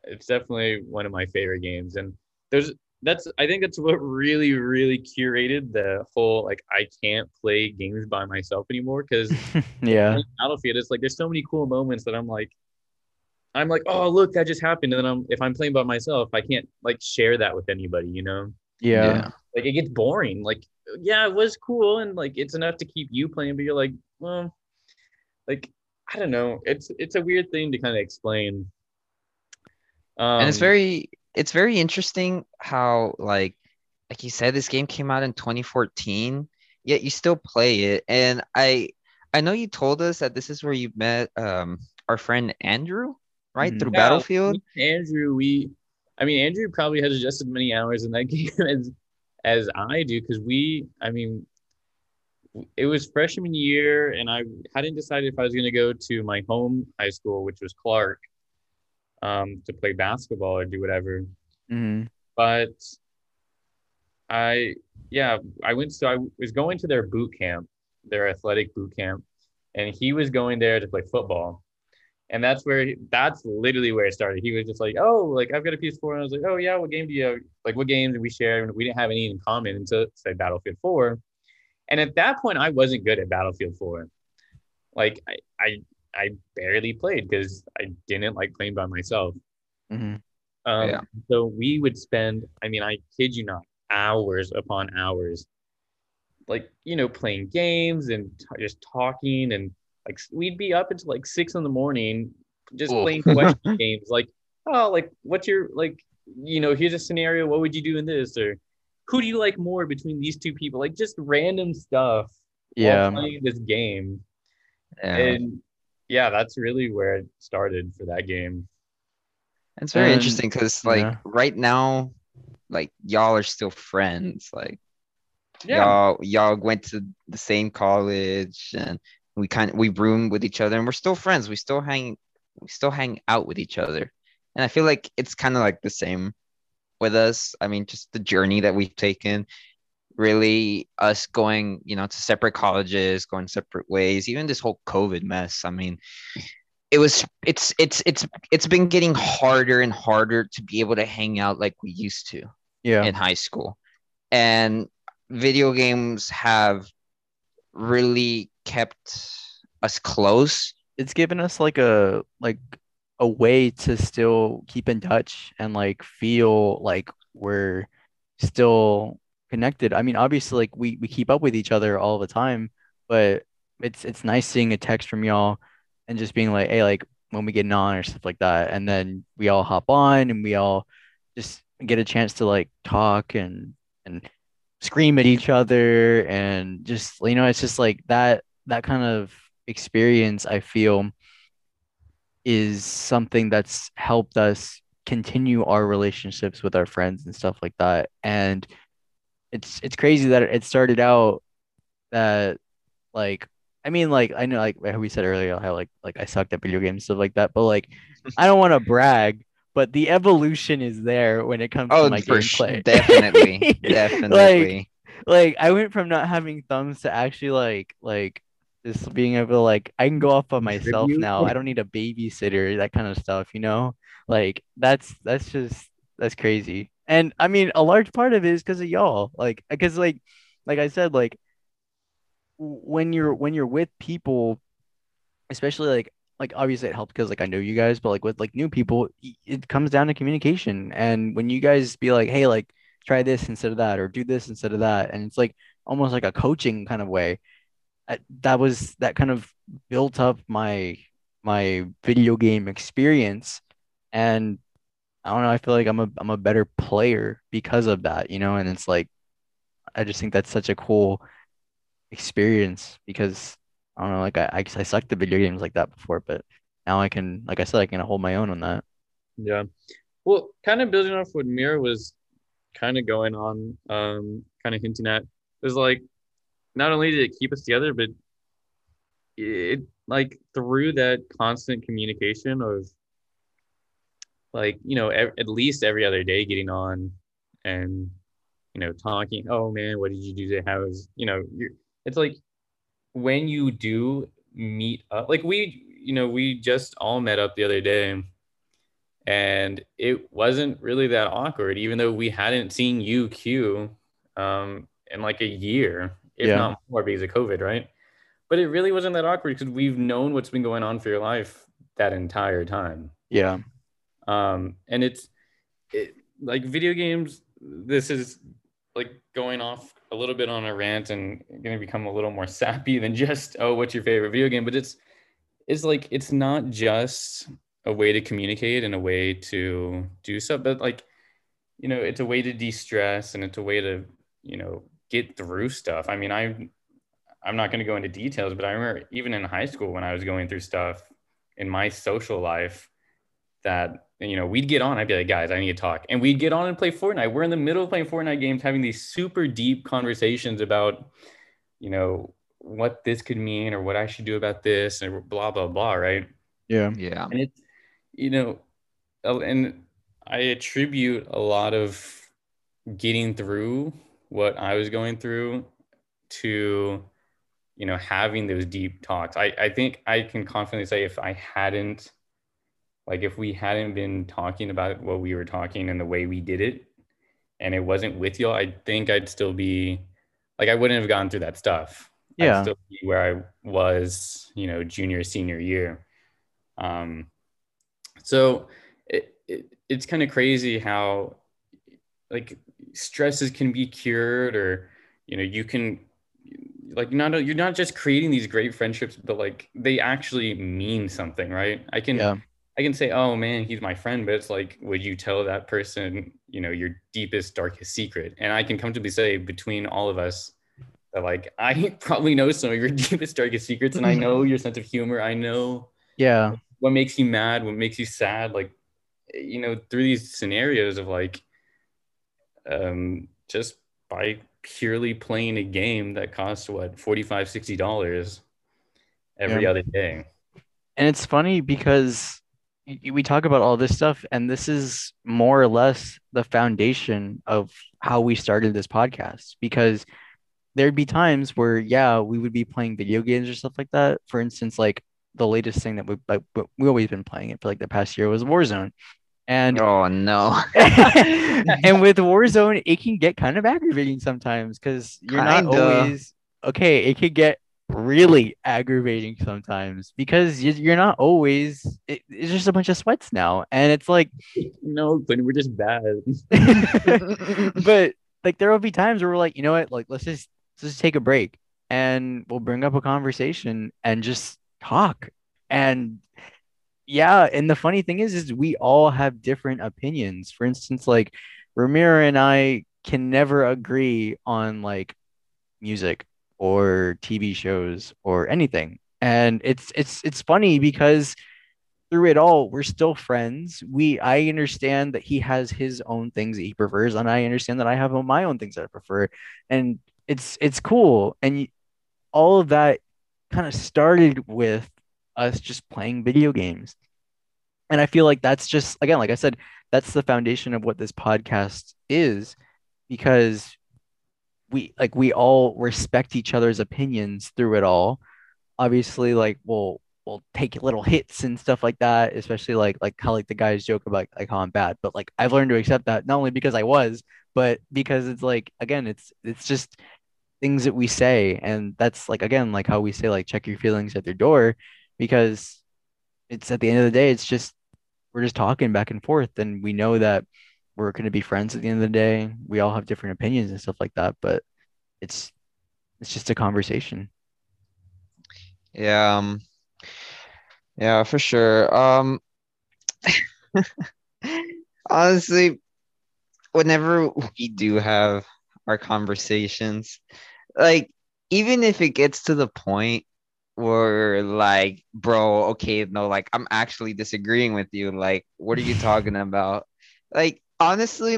it's definitely one of my favorite games. And there's that's I think that's what really really curated the whole like I can't play games by myself anymore because <laughs> yeah. Battlefield it's like there's so many cool moments that I'm like. I'm like, oh look, that just happened, and then I'm if I'm playing by myself, I can't like share that with anybody, you know Yeah. like it gets boring. Like, yeah, it was cool and like it's enough to keep you playing, but you're like, well, like I don't know. It's it's a weird thing to kind of explain. Um, and it's very it's very interesting how like like you said this game came out in 2014 yet you still play it and i i know you told us that this is where you met um our friend andrew right Mhm. through Yeah, battlefield Andrew, we, I mean, Andrew probably has just as many hours in that <laughs> game as as I do because we, I mean, it was freshman year and I hadn't decided if I was going to go to my home high school, which was Clark, um, to play basketball or do whatever. hmm but I yeah, I went so I was going to their boot camp, their athletic boot camp, and he was going there to play football. And that's where he, that's literally where it started. He was just like, "Oh, like I've got a PS4," and I was like, "Oh yeah, what game do you have? Like what games did we share?" And we didn't have any in common until say Battlefield 4. And at that point, I wasn't good at Battlefield 4. Like I I, I barely played because I didn't like playing by myself. hmm Um, So we would spend, I mean, I kid you not, hours upon hours like you know playing games and t- just talking and like we'd be up until like six in the morning just Oof. playing question <laughs> games like oh like what's your like you know here's a scenario what would you do in this or who do you like more between these two people like just random stuff while Yeah. playing this game Yeah. and yeah that's really where it started for that game It's very And- interesting because like yeah. right now, like y'all are still friends. Like yeah y'all y'all went to the same college and we kind of we room with each other and we're still friends. We still hang we still hang out with each other. And I feel like it's kind of like the same with us. I mean, just the journey that we've taken, really us going, you know, to separate colleges, going separate ways, even this whole COVID mess. I mean, it was it's it's it's it's been getting harder and harder to be able to hang out like we used to Yeah. in high school. And video games have really kept us close. it's given us like a like a way to still keep in touch and like feel like we're still connected. I mean, obviously like we we keep up with each other all the time, but it's it's nice seeing a text from y'all and just being like, hey, like when we get on or stuff like that. And then we all hop on and we all just get a chance to like talk and and scream at each other and just you know, it's just like that that kind of experience I feel is something that's helped us continue our relationships with our friends and stuff like that. And it's it's crazy that it started out that like I mean like I know like we said earlier how like like I sucked at video games stuff like that, but like I don't want to brag, but the evolution is there when it comes to Oh, my for sure. gameplay. Definitely. <laughs> Like, Definitely. like I went from not having thumbs to actually like like just being able to like I can go off by myself now. I don't need a babysitter, that kind of stuff, you know? Like that's that's just that's crazy. And I mean a large part of it is because of y'all. Like because like like I said, like when you're when you're with people, especially like like obviously it helps because like I know you guys, but like with like new people, it comes down to communication. And when you guys be like, hey, like try this instead of that, or do this instead of that, and it's like almost like a coaching kind of way. That was that kind of built up my my video game experience, and I don't know. I feel like I'm a I'm a better player because of that, you know. And it's like I just think that's such a cool experience because I don't know, like I I, I sucked at video games like that before, but now I can, like I said, I can hold my own on that. Yeah. Well, kind of building off what Miro was kind of going on, um, kind of hinting at, is like not only did it keep us together, but it like through that constant communication of like, you know, ev- at least every other day getting on and, you know, talking, oh man, what did you do today? How was, you know, it's like when you do meet up, like we, you know, we just all met up the other day and it wasn't really that awkward even though we hadn't seen you um, in like a year if Yeah. not more because of covid right but it really wasn't that awkward because we've known what's been going on for your life that entire time Yeah. um, and it's it, like video games this is like going off a little bit on a rant and going to become a little more <laughs> sappy than just oh what's your favorite video game but it's it's like it's not just a way to communicate and a way to do stuff but like you know it's a way to de-stress and it's a way to you know get through stuff i mean i i'm not going to go into details but i remember even in high school when i was going through stuff in my social life that you know we'd get on i'd be like guys i need to talk and we'd get on and play fortnite we're in the middle of playing fortnite games having these super deep conversations about you know what this could mean or what i should do about this and blah blah blah right Yeah. Yeah. and it's you know and i attribute a lot of getting through what i was going through to you know having those deep talks i i think i can confidently say if i hadn't like if we hadn't been talking about what we were talking and the way we did it and it wasn't with y'all i think i'd still be like i wouldn't have gone through that stuff Yeah. I'd still be where I was, you know, junior, senior year. Um, so it, it, it's kind of crazy how like stresses can be cured or, you know, you can like not you're not just creating these great friendships, but like they actually mean something, right? I can Yeah. I can say, oh man, he's my friend, but it's like, would you tell that person, you know, your deepest, darkest secret? And I can comfortably say between all of us that like <laughs> I probably know some of your <laughs> deepest, darkest secrets, and I know <laughs> your sense of humor. I know Yeah. what makes you mad, what makes you sad, like you know, through these scenarios of like um just by purely playing a game that costs what 45 60 dollars every Yeah. other day And it's funny because we talk about all this stuff, and this is more or less the foundation of how we started this podcast. Because there'd be times where, yeah, we would be playing video games or stuff like that. For instance, like the latest thing that we like we we always been playing it for like the past year was Warzone. And Oh no. <laughs> and with Warzone, it can get kind of aggravating sometimes because you're not Kinda. always okay. It could get really aggravating sometimes because you- you're not always. It, it's just a bunch of sweats now, and it's like, no but we're just bad <laughs> but like there will be times where we're like, you know what, like let's just let's just take a break and we'll bring up a conversation and just talk. And yeah, and the funny thing is, is we all have different opinions. For instance, like Ramiro and I can never agree on like music or TV shows or anything. And it's it's it's funny because through it all, we're still friends. We I understand that he has his own things that he prefers, and I understand that I have my own things that I prefer. And it's it's cool. And all of that kind of started with us just playing video games. And I feel like that's just again, like I said, that's the foundation of what this podcast is because we like we all respect each other's opinions through it all. Obviously, like we'll we'll take little hits and stuff like that, especially like like how like the guys joke about like how I'm bad, but like I've learned to accept that not only because I was, but because it's like again, it's it's just things that we say, and that's like again like how we say like check your feelings at their door, because it's at the end of the day, it's just we're just talking back and forth, and we know that we're going to be friends at the end of the day. We all have different opinions and stuff like that, but it's it's just a conversation. Yeah, um, yeah, for sure. Um, <laughs> honestly, whenever we do have our conversations, like even if it gets to the point where like, bro, okay, no, like I'm actually disagreeing with you. Like, what are you <laughs> talking about? Like, honestly,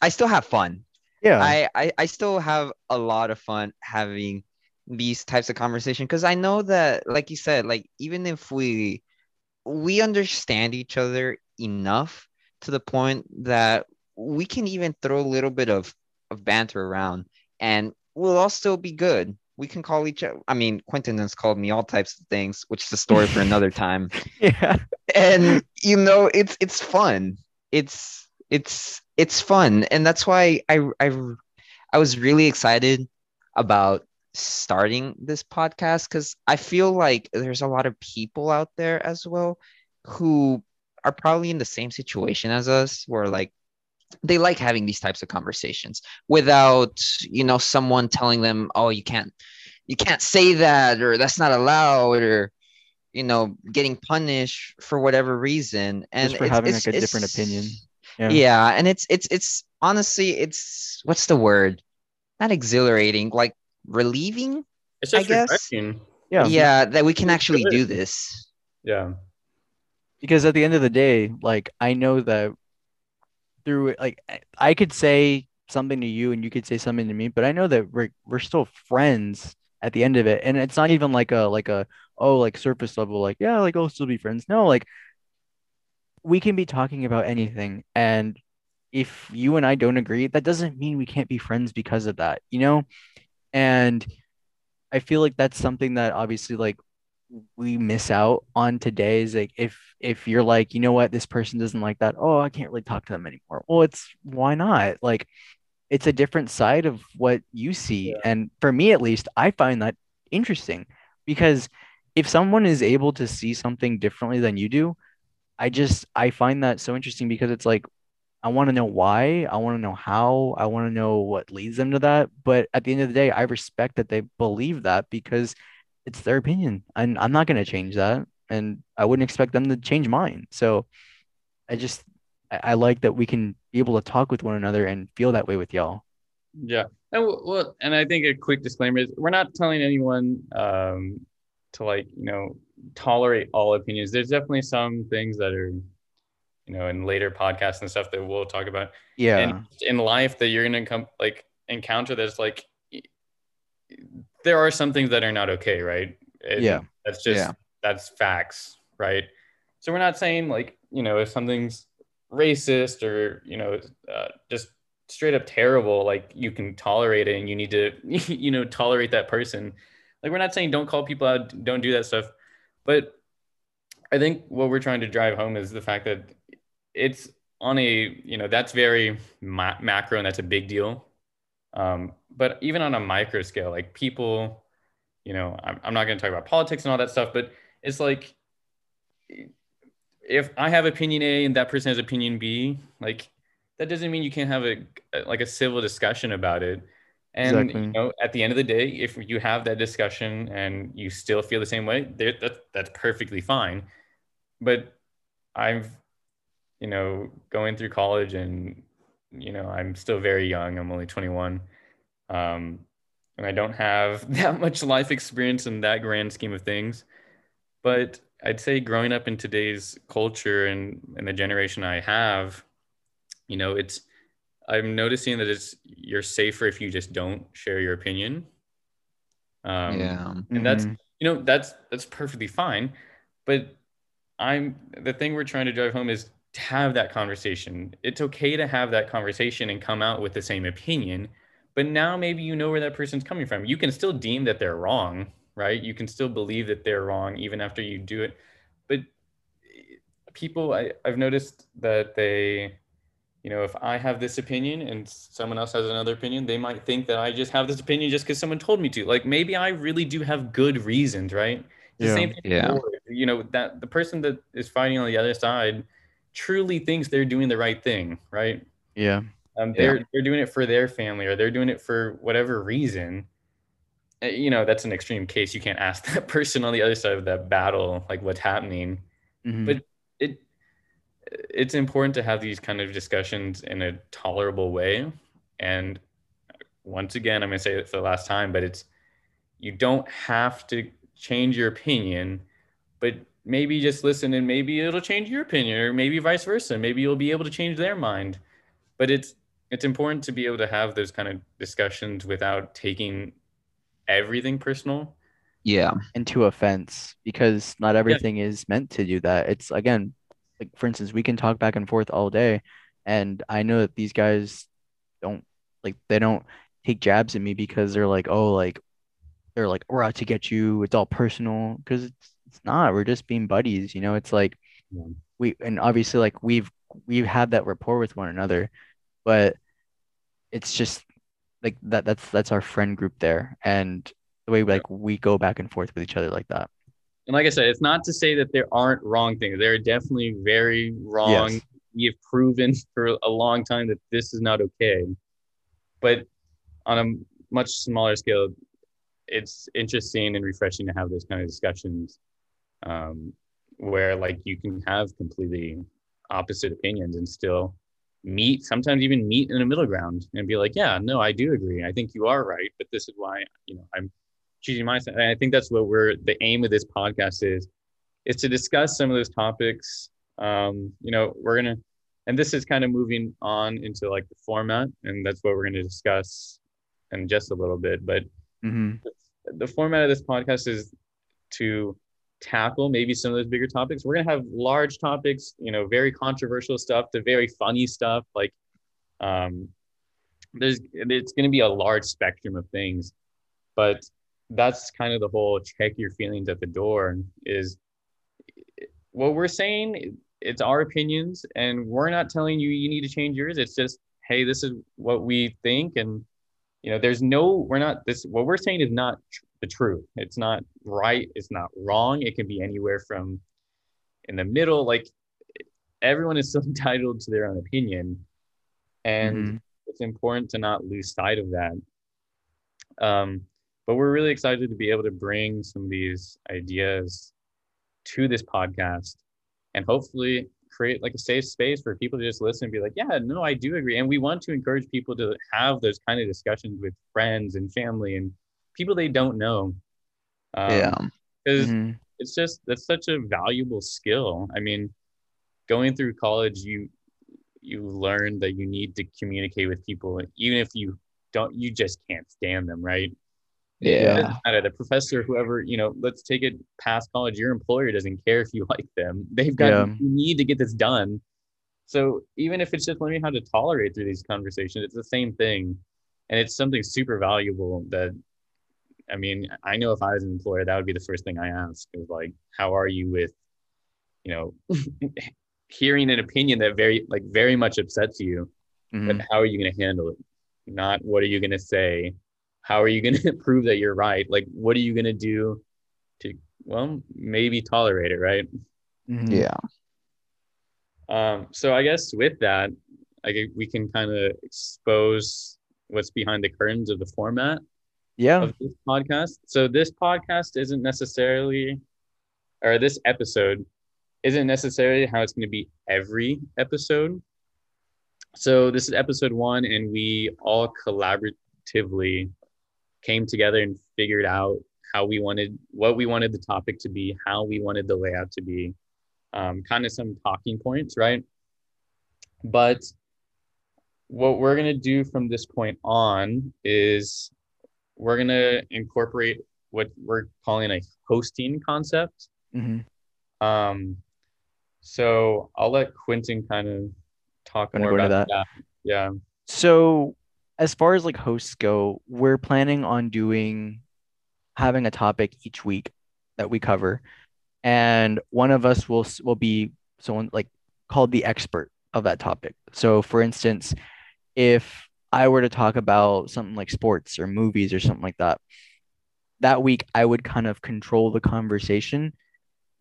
I still have fun. Yeah. I, I I still have a lot of fun having these types of conversation because I know that, like you said, like even if we we understand each other enough to the point that we can even throw a little bit of of banter around and we'll all still be good. We can call each other. I mean, Quentin has called me all types of things, which is a <laughs> story for another time yeah. and you know it's it's fun it's it's it's fun and that's why i i i was really excited about starting this podcast because i feel like there's a lot of people out there as well who are probably in the same situation as us where like they like having these types of conversations without you know someone telling them oh you can't you can't say that or that's not allowed or you know getting punished for whatever reason and Just for it's- having it's- like a it's- different opinion. yeah. Yeah. and it's it's it's honestly it's what's the word not exhilarating like relieving it's I just guess- refreshing Yeah. yeah that we can actually do this yeah because at the end of the day, like I know that through it, like I- could say something to you and you could say something to me, but I know that we're we're still friends at the end of it. And it's not even like a like a oh like surface level, like, yeah, like I'll still be friends. No, like we can be talking about anything. And if you and I don't agree, that doesn't mean we can't be friends because of that, you know? And I feel like that's something that obviously like we miss out on today is like if if you're like you know what this person doesn't like that oh i can't really talk to them anymore well it's why not like it's a different side of what you see Yeah. and for me at least i find that interesting because if someone is able to see something differently than you do i just i find that so interesting because it's like I want to know why. I want to know how. I want to know what leads them to that. But at the end of the day, I respect that they believe that because it's their opinion. And I'm not going to change that. And I wouldn't expect them to change mine. So I just, I, I like that we can be able to talk with one another and feel that way with y'all. Yeah. And well, and I think a quick disclaimer is we're not telling anyone um, to like, you know, tolerate all opinions. There's definitely some things that are, you know, in later podcasts and stuff that we'll talk about. Yeah. And in life that you're gonna come like encounter that's like there are some things that are not okay, right? And Yeah. That's just Yeah. that's facts, right? So we're not saying like, you know, if something's racist or, you know, uh, just straight up terrible, like you can tolerate it and you need to, <laughs> you know, tolerate that person. Like we're not saying don't call people out, don't do that stuff. But I think what we're trying to drive home is the fact that it's on a, you know, that's very ma- macro and that's a big deal. Um, but even on a micro scale, like people, you know, I'm, I'm not going to talk about politics and all that stuff, but it's like if I have opinion A and that person has opinion B, like that doesn't mean you can't have a like a civil discussion about it. And Exactly. you know, at the end of the day, if you have that discussion and you still feel the same way, that, that's perfectly fine. But I've, you know, going through college and you know, I'm still very young. I'm only 21. Um, and I don't have <laughs> that much life experience in that grand scheme of things. But I'd say growing up in today's culture and, and the generation I have, you know, it's, I'm noticing that it's, you're safer if you just don't share your opinion. Um, yeah. and that's Mhm. you know that's that's perfectly fine but i'm the thing we're trying to drive home is to have that conversation it's okay to have that conversation and come out with the same opinion but now maybe you know where that person's coming from you can still deem that they're wrong right you can still believe that they're wrong even after you do it but eh, people I, i've noticed that they you know if i have this opinion and someone else has another opinion they might think that i just have this opinion just because someone told me to like maybe i really do have good reasons right It's the Yeah. same thing Yeah. war. you know that the person that is fighting on the other side truly thinks they're doing the right thing right? Yeah. um, they're they're doing it for their family or they're doing it for whatever reason. Uh, you know that's an extreme case. You can't ask <laughs> that person on the other side of that battle like what's happening. Mhm. but it it's important to have these kind of discussions in a tolerable way. And once again i'm going to say it for the last time but it's you don't have to change your opinion but maybe just listen and maybe it'll change your opinion or maybe vice versa maybe you'll be able to change their mind but it's it's important to be able to have those kind of discussions without taking everything personal Yeah. into offense because not everything is meant to do that. It's again, like for instance, we can talk back and forth all day, and I know that these guys don't like they don't take jabs at me because they're like, oh, like they're like we're out to get you. It's all personal because it's it's not. We're just being buddies, you know. It's like Yeah. we and obviously like we've we've had that rapport with one another, but it's just like that. That's that's our friend group there, and the way like we go back and forth with each other like that. and like I said, it's not to say that there aren't wrong things. There are definitely very wrong. Yes. We have proven <laughs> for a long time that this is not okay. But on a much smaller scale, it's interesting and refreshing to have those kind of discussions um, where like you can have completely opposite opinions and still meet sometimes even meet in a middle ground and be like yeah no i do agree. I think you are right but this is why you know i'm choosing my side. And i think that's what we're the aim of this podcast is is to discuss some of those topics. Um you know we're gonna and this is kind of moving on into like the format and that's what we're going to discuss in just a little bit but hmm the format of this podcast is to tackle maybe some of those bigger topics. We're gonna have large topics, you know, very controversial stuff to very funny stuff. Like, um, there's it's gonna be a large spectrum of things, but that's kind of the whole check your feelings at the door. Is what we're saying. It's our opinions, and we're not telling you you need to change yours. It's just, hey, this is what we think, and you know, there's no, we're not this. What we're saying is not the truth. It's not right. It's not wrong. It can be anywhere from in the middle. Like everyone is still <laughs> entitled to their own opinion. and Mhm. it's important to not lose sight of that. Um, but we're really excited to be able to bring some of these ideas to this podcast and hopefully create like a safe space for people to just listen and be like, yeah, no, I do agree. And we want to encourage people to have those kind of discussions with friends and family and people they don't know. Um, yeah. Because Mhm. it's just that's such a valuable skill. I mean, going through college, you you learn that you need to communicate with people, even if you don't, you just can't stand them, right? Yeah. matter. The professor, whoever, you know, let's take it past college. Your employer doesn't care if you <laughs> like them. They've got Yeah. you need to get this done. So even if it's just learning how to tolerate through these conversations, it's the same thing. And it's something super valuable that I mean, I know if I was an employer, that would be the first thing I ask is like, how are you with, you know, <laughs> hearing an opinion that very like very much upsets you, Mhm. but how are you going to handle it? Not what are you going to say? How are you going <laughs> to prove that you're right? Like, what are you going to do to, well, maybe tolerate it, right? Mhm. Yeah. Um, so I guess with that, I think we can kind of expose what's behind the curtains of the format Yeah. of this podcast. So this podcast isn't necessarily, or this episode isn't necessarily how it's going to be every episode. So this is episode one, and we all collaboratively came together and figured out how we wanted, what we wanted the topic to be, how we wanted the layout to be, um, kind of some talking points, right? But what we're going to do from this point on is we're going to incorporate what we're calling a hosting concept. Mhm. Um, so I'll let Quentin kind of talk more about that? that. Yeah. So, as far as like hosts go, we're planning on doing having a topic each week that we cover, and one of us will will be someone like called the expert of that topic. So, for instance, if I were to talk about something like sports or movies or something like that, that week I would kind of control the conversation,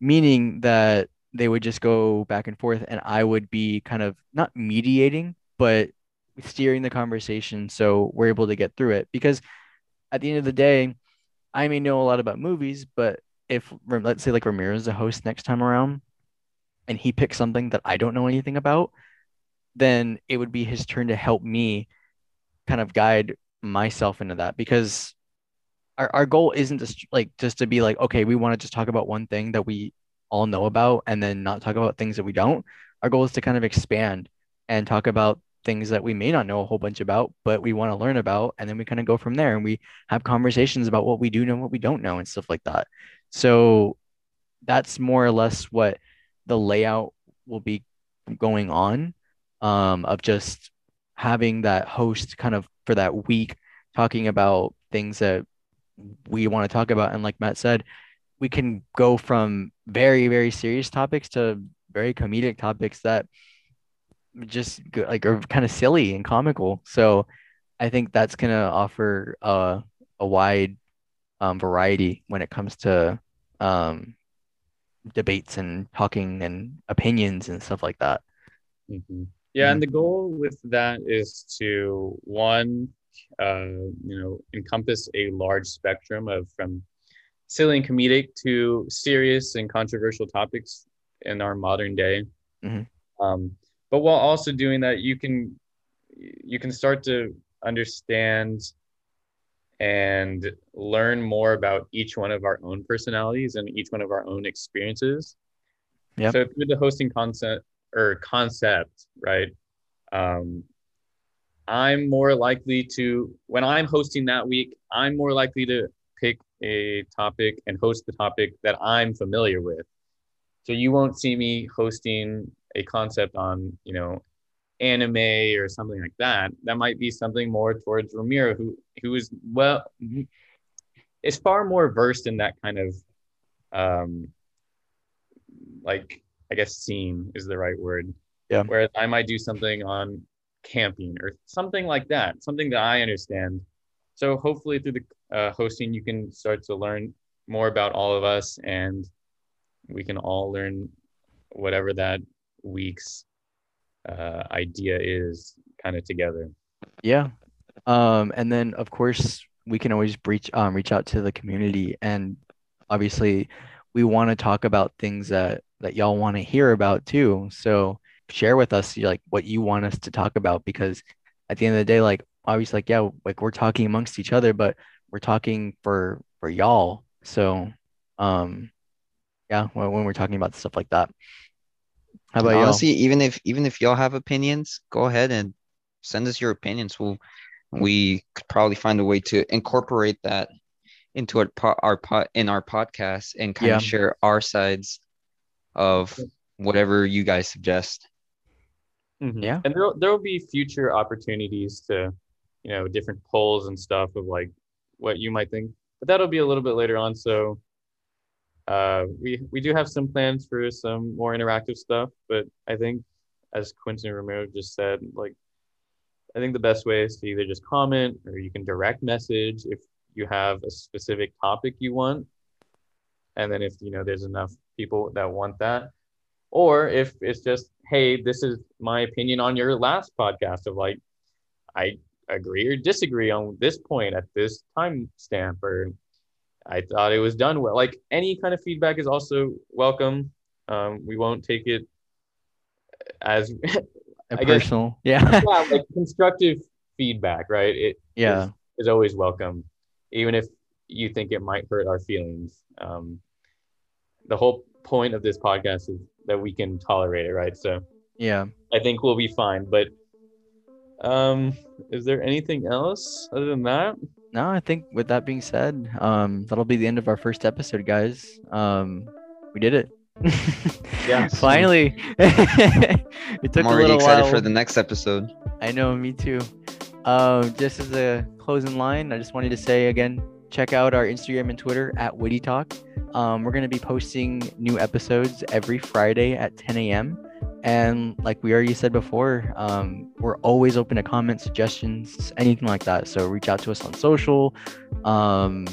meaning that they would just go back and forth, and I would be kind of not mediating, but steering the conversation so we're able to get through it. Because at the end of the day, I may know a lot about movies, but if let's say like Ramirez is a host next time around and he picks something that I don't know anything about, then it would be his turn to help me kind of guide myself into that because our, our goal isn't just like just to be like, okay, we want to just talk about one thing that we all know about and then not talk about things that we don't. Our goal is to kind of expand and talk about things that we may not know a whole bunch about, but we want to learn about. And then we kind of go from there and we have conversations about what we do know, what we don't know, and stuff like that. So that's more or less what the layout will be going on um, of just having that host kind of for that week talking about things that we want to talk about. And like Matt said, we can go from very, very serious topics to very comedic topics that just like are kind of silly and comical. So I think that's gonna offer a a wide um, variety when it comes to um, debates and talking and opinions and stuff like that. Mhm. Yeah, and the goal with that is to one, uh, you know, encompass a large spectrum of from silly and comedic to serious and controversial topics in our modern day. Mhm. Um, but while also doing that, you can you can start to understand and learn more about each one of our own personalities and each one of our own experiences. Yep. So through the hosting concept or concept, right? Um, I'm more likely to when I'm hosting that week, I'm more likely to pick a topic and host the topic that I'm familiar with. So you won't see me hosting a concept on, you know, anime or something like that. That might be something more towards Ramiro, who who is well is far more versed in that kind of um like I guess scene is the right word. Yeah. Whereas I might do something on camping or something like that, something that I understand. So hopefully through the uh, hosting, you can start to learn more about all of us, and we can all learn whatever that week's uh, idea is, kind of together. Yeah. Um, and then of course we can always reach um reach out to the community and obviously we want to talk about things that that y'all want to hear about too. So share with us like what you want us to talk about because at the end of the day, like obviously like yeah, like we're talking amongst each other, but we're talking for for y'all. So um yeah, when, when we're talking about stuff like that. How about And y'all? honestly, even if even if y'all have opinions, go ahead and send us your opinions. We'll we could probably find a way to incorporate that into our po- our po- in our podcast and kind Yeah. of share our sides of whatever you guys suggest. Mhm. Yeah. And there there will be future opportunities to, you know, different polls and stuff of like what you might think, but that'll be a little bit later on. So, uh, we we do have some plans for some more interactive stuff, but I think, as Quentin Romero just said, like, I think the best way is to either just comment or you can direct message if you have a specific topic you want, and then if you know there's enough people that want that or if it's just hey this is my opinion on your last podcast of like i agree or disagree on this point at this time stamp or i thought it was done well like any kind of feedback is also welcome um, we won't take it as A <laughs> I guess- personal. Yeah. <laughs> yeah, like constructive feedback right it Yeah. is, is always welcome even if you think it might hurt our feelings um, the whole point of this podcast is that we can tolerate it right so Yeah. I think we'll be fine. But um, is there anything else other than that? No, I think with that being said, um, that'll be the end of our first episode, guys. Um, we did it. <laughs> Yeah. <laughs> Finally. <laughs> it took I'm a already little excited while. for the next episode. I know, me too. Um, just as a closing line, I just wanted to say again, check out our Instagram and Twitter at WITY Talk. Um, we're gonna be posting new episodes every Friday at 10 a.m. And like we already said before, um, we're always open to comments, suggestions, anything like that. So reach out to us on social. Um,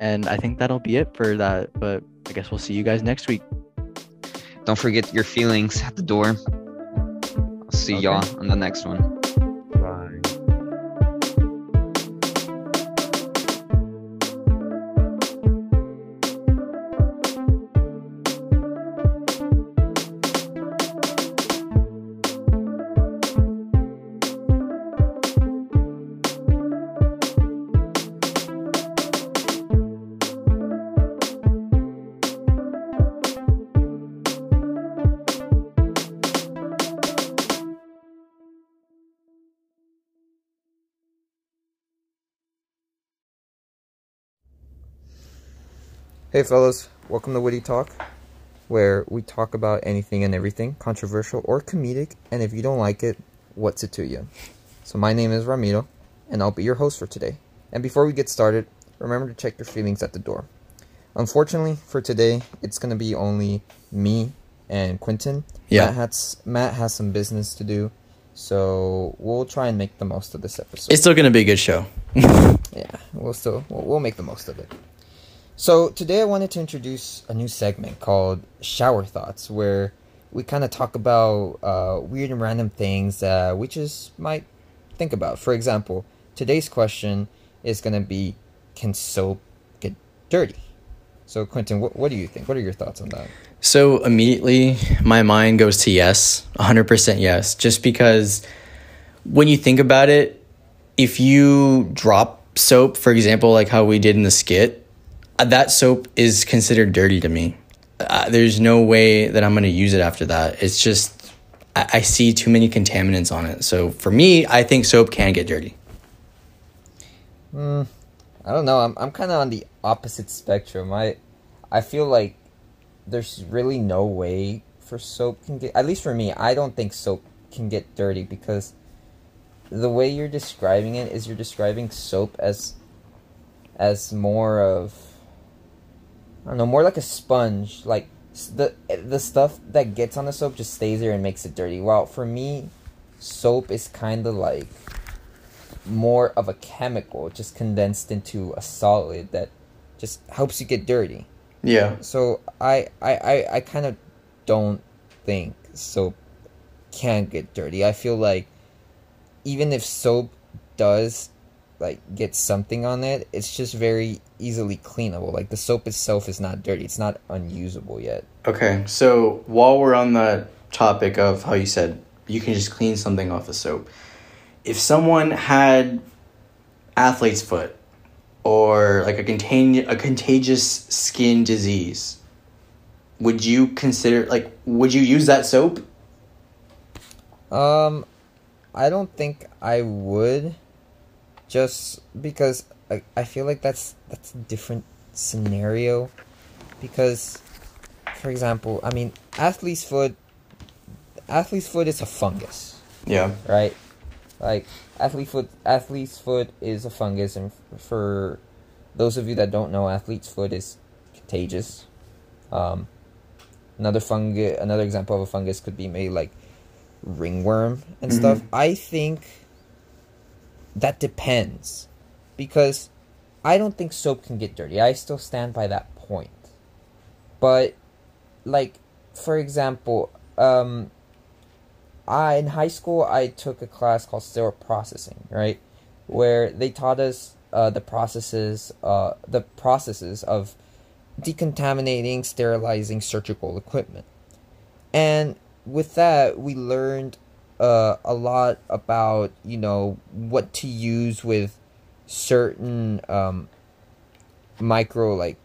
and I think that'll be it for that. But I guess we'll see you guys next week. Don't forget your feelings at the door. I'll see Okay. y'all on the next one. Hey, fellas, welcome to WITY Talk, where we talk about anything and everything, controversial or comedic, and if you don't like it, what's it to you? So, my name is Ramiro, and I'll be your host for today. And before we get started, remember to check your feelings at the door. Unfortunately, for today, it's going to be only me and Quentin. Yeah. Matt has, Matt has some business to do, so we'll try and make the most of this episode. It's still gonna be a good show. <laughs> Yeah, we'll still we'll, we'll make the most of it. So today I wanted to introduce a new segment called Shower Thoughts, where we kind of talk about uh, weird and random things that we just might think about. For example, today's question is gonna be, can soap get dirty? So Quentin, what, what do you think? What are your thoughts on that? So immediately my mind goes to yes, 100% yes, just because when you think about it, if you drop soap, for example, like how we did in the skit, that soap is considered dirty to me. Uh, there's no way that I'm going to use it after that. It's just, I, I see too many contaminants on it. So for me, I think soap can get dirty. I don't know. I'm I'm kind of on the opposite spectrum. I I feel like there's really no way for soap can get at least for me. I don't think soap can get dirty because the way you're describing it is you're describing soap as as more of I don't know, more like a sponge. Like the the stuff that gets on the soap just stays there and makes it dirty. While for me, soap is kind of like more of a chemical just condensed into a solid that just helps you get dirty. Yeah. So I I, I, I kind of don't think soap can get dirty. I feel like even if soap does like get something on it, it's just very easily cleanable. Like the soap itself is not dirty; it's not unusable yet. Okay, so while we're on the topic of how you said you can just clean something off of soap, if someone had athlete's foot or like a contain a contagious skin disease, would you consider like would you use that soap? Um, I don't think I would, just because I, I feel like that's that's a different scenario, because, for example, I mean, athlete's foot. Athlete's foot is a fungus, Yeah. right? Like athlete foot, athlete's foot is a fungus, and for those of you that don't know, athlete's foot is contagious. Um, another fungus, another example of a fungus could be maybe like ringworm and stuff. I think that depends because I don't think soap can get dirty. I still stand by that point. But like for example, um I in high school I took a class called sterile processing, right? Where they taught us uh, the processes uh, the processes of decontaminating, sterilizing surgical equipment. And with that, we learned uh, a lot about you know what to use with certain um, micro like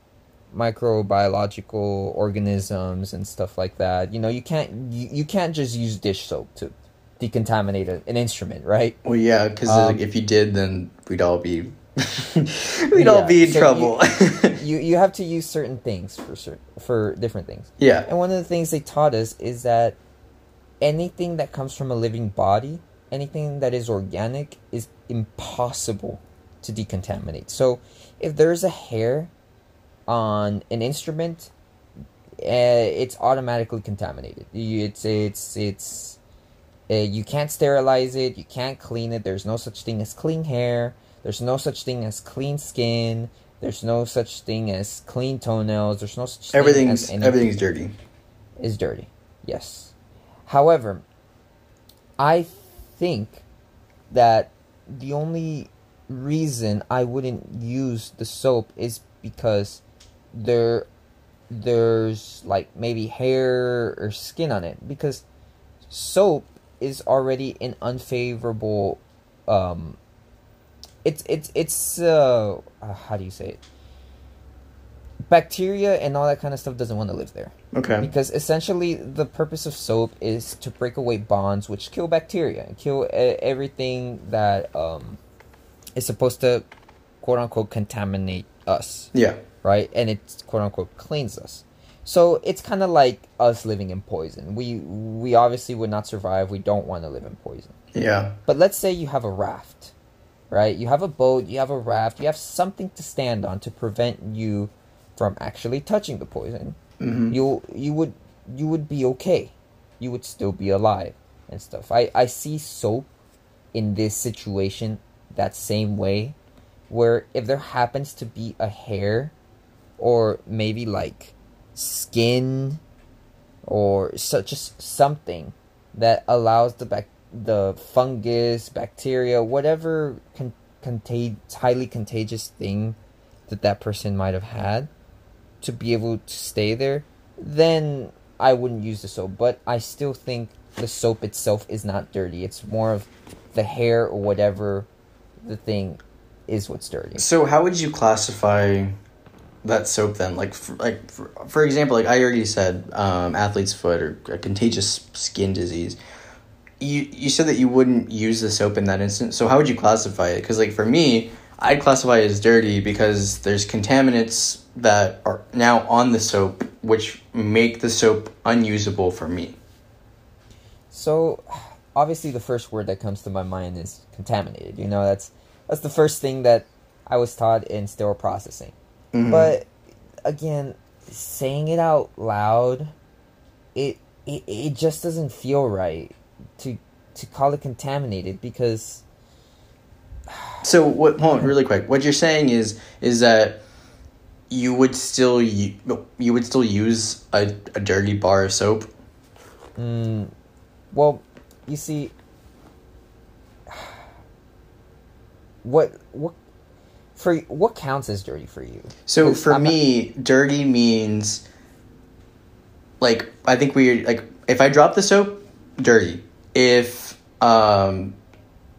microbiological organisms and stuff like that. You know, you can't you, you can't just use dish soap to decontaminate a, an instrument, right? Well, yeah, because Um, if you did, then we'd all be <laughs> we'd all be in so trouble. <laughs> <laughs> You you have to use certain things for cer- for different things. yeah. And one of the things they taught us is that anything that comes from a living body, anything that is organic, is impossible to decontaminate. So if there's a hair on an instrument, uh, it's automatically contaminated. You- It's it's it's uh, you can't sterilize it. You can't clean it. There's no such thing as clean hair. There's no such thing as clean skin. There's no such thing as clean toenails. There's no such thing Everything's as any everything's dirty. is dirty. Yes. However, I think that the only reason I wouldn't use the soap is because there there's like maybe hair or skin on it. Because soap is already an unfavorable um it's it's it's uh, how do you say it bacteria and all that kind of stuff doesn't want to live there Okay. because essentially the purpose of soap is to break away bonds which kill bacteria and kill everything that um, is supposed to quote unquote contaminate us Yeah. right and it quote unquote cleans us so it's kind of like us living in poison we we obviously would not survive we don't want to live in poison Yeah. but let's say you have a raft, right? You have a boat, you have a raft, you have something to stand on to prevent you from actually touching the poison. hmm You you would you would be okay. You would still be alive and stuff. I I see soap in this situation that same way where if there happens to be a hair or maybe like skin or such just something that allows the bac- the fungus, bacteria, whatever con- contag- highly contagious thing that that person might have had to be able to stay there, then I wouldn't use the soap. But I still think the soap itself is not dirty. It's more of the hair or whatever the thing is what's dirty. So how would you classify that soap then? Like, for, like for, for example, like I already said, um, athlete's foot or a contagious skin disease. You you said that you wouldn't use the soap in that instance. So how would you classify it? Because like for me, I'd classify it as dirty because there's contaminants that are now on the soap, which make the soap unusable for me. So, obviously, the first word that comes to my mind is contaminated. You know, that's that's the first thing that I was taught in sterile processing. Mhm. But again, saying it out loud, it, it it just doesn't feel right to to call it contaminated because So what? Hold on, really quick. What you're saying is is that you would still u- you would still use a, a dirty bar of soap. Mm, well, you see, what what for what counts as dirty for you? So for I'm not- me, dirty means like I think we like if I drop the soap, dirty. If um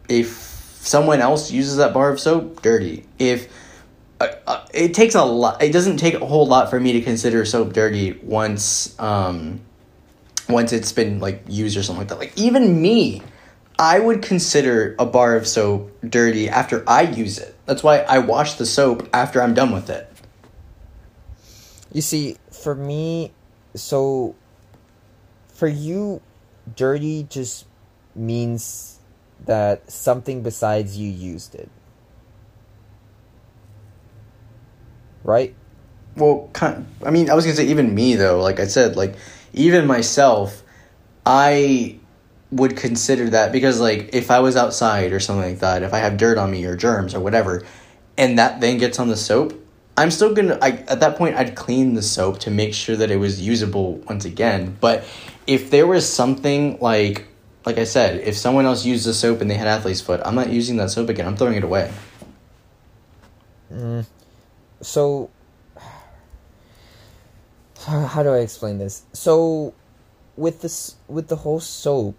if someone else uses that bar of soap, dirty. If uh, uh, it takes a lot, it doesn't take a whole lot for me to consider soap dirty once um once it's been like used or something like that. Like even me, I would consider a bar of soap dirty after I use it. That's why I wash the soap after I'm done with it. You see, for me, so for you, dirty just means that something besides you used it. Right? Well, kind I mean, I was gonna say even me though. Like I said, like even myself, I would consider that because like if I was outside or something like that, if I have dirt on me or germs or whatever, and that then gets on the soap, I'm still gonna. I at that point I'd clean the soap to make sure that it was usable once again. But if there was something like like I said, if someone else used the soap and they had athlete's foot, I'm not using that soap again. I'm throwing it away. Mm. So, <sighs> how do I explain this? So, with this, with the whole soap,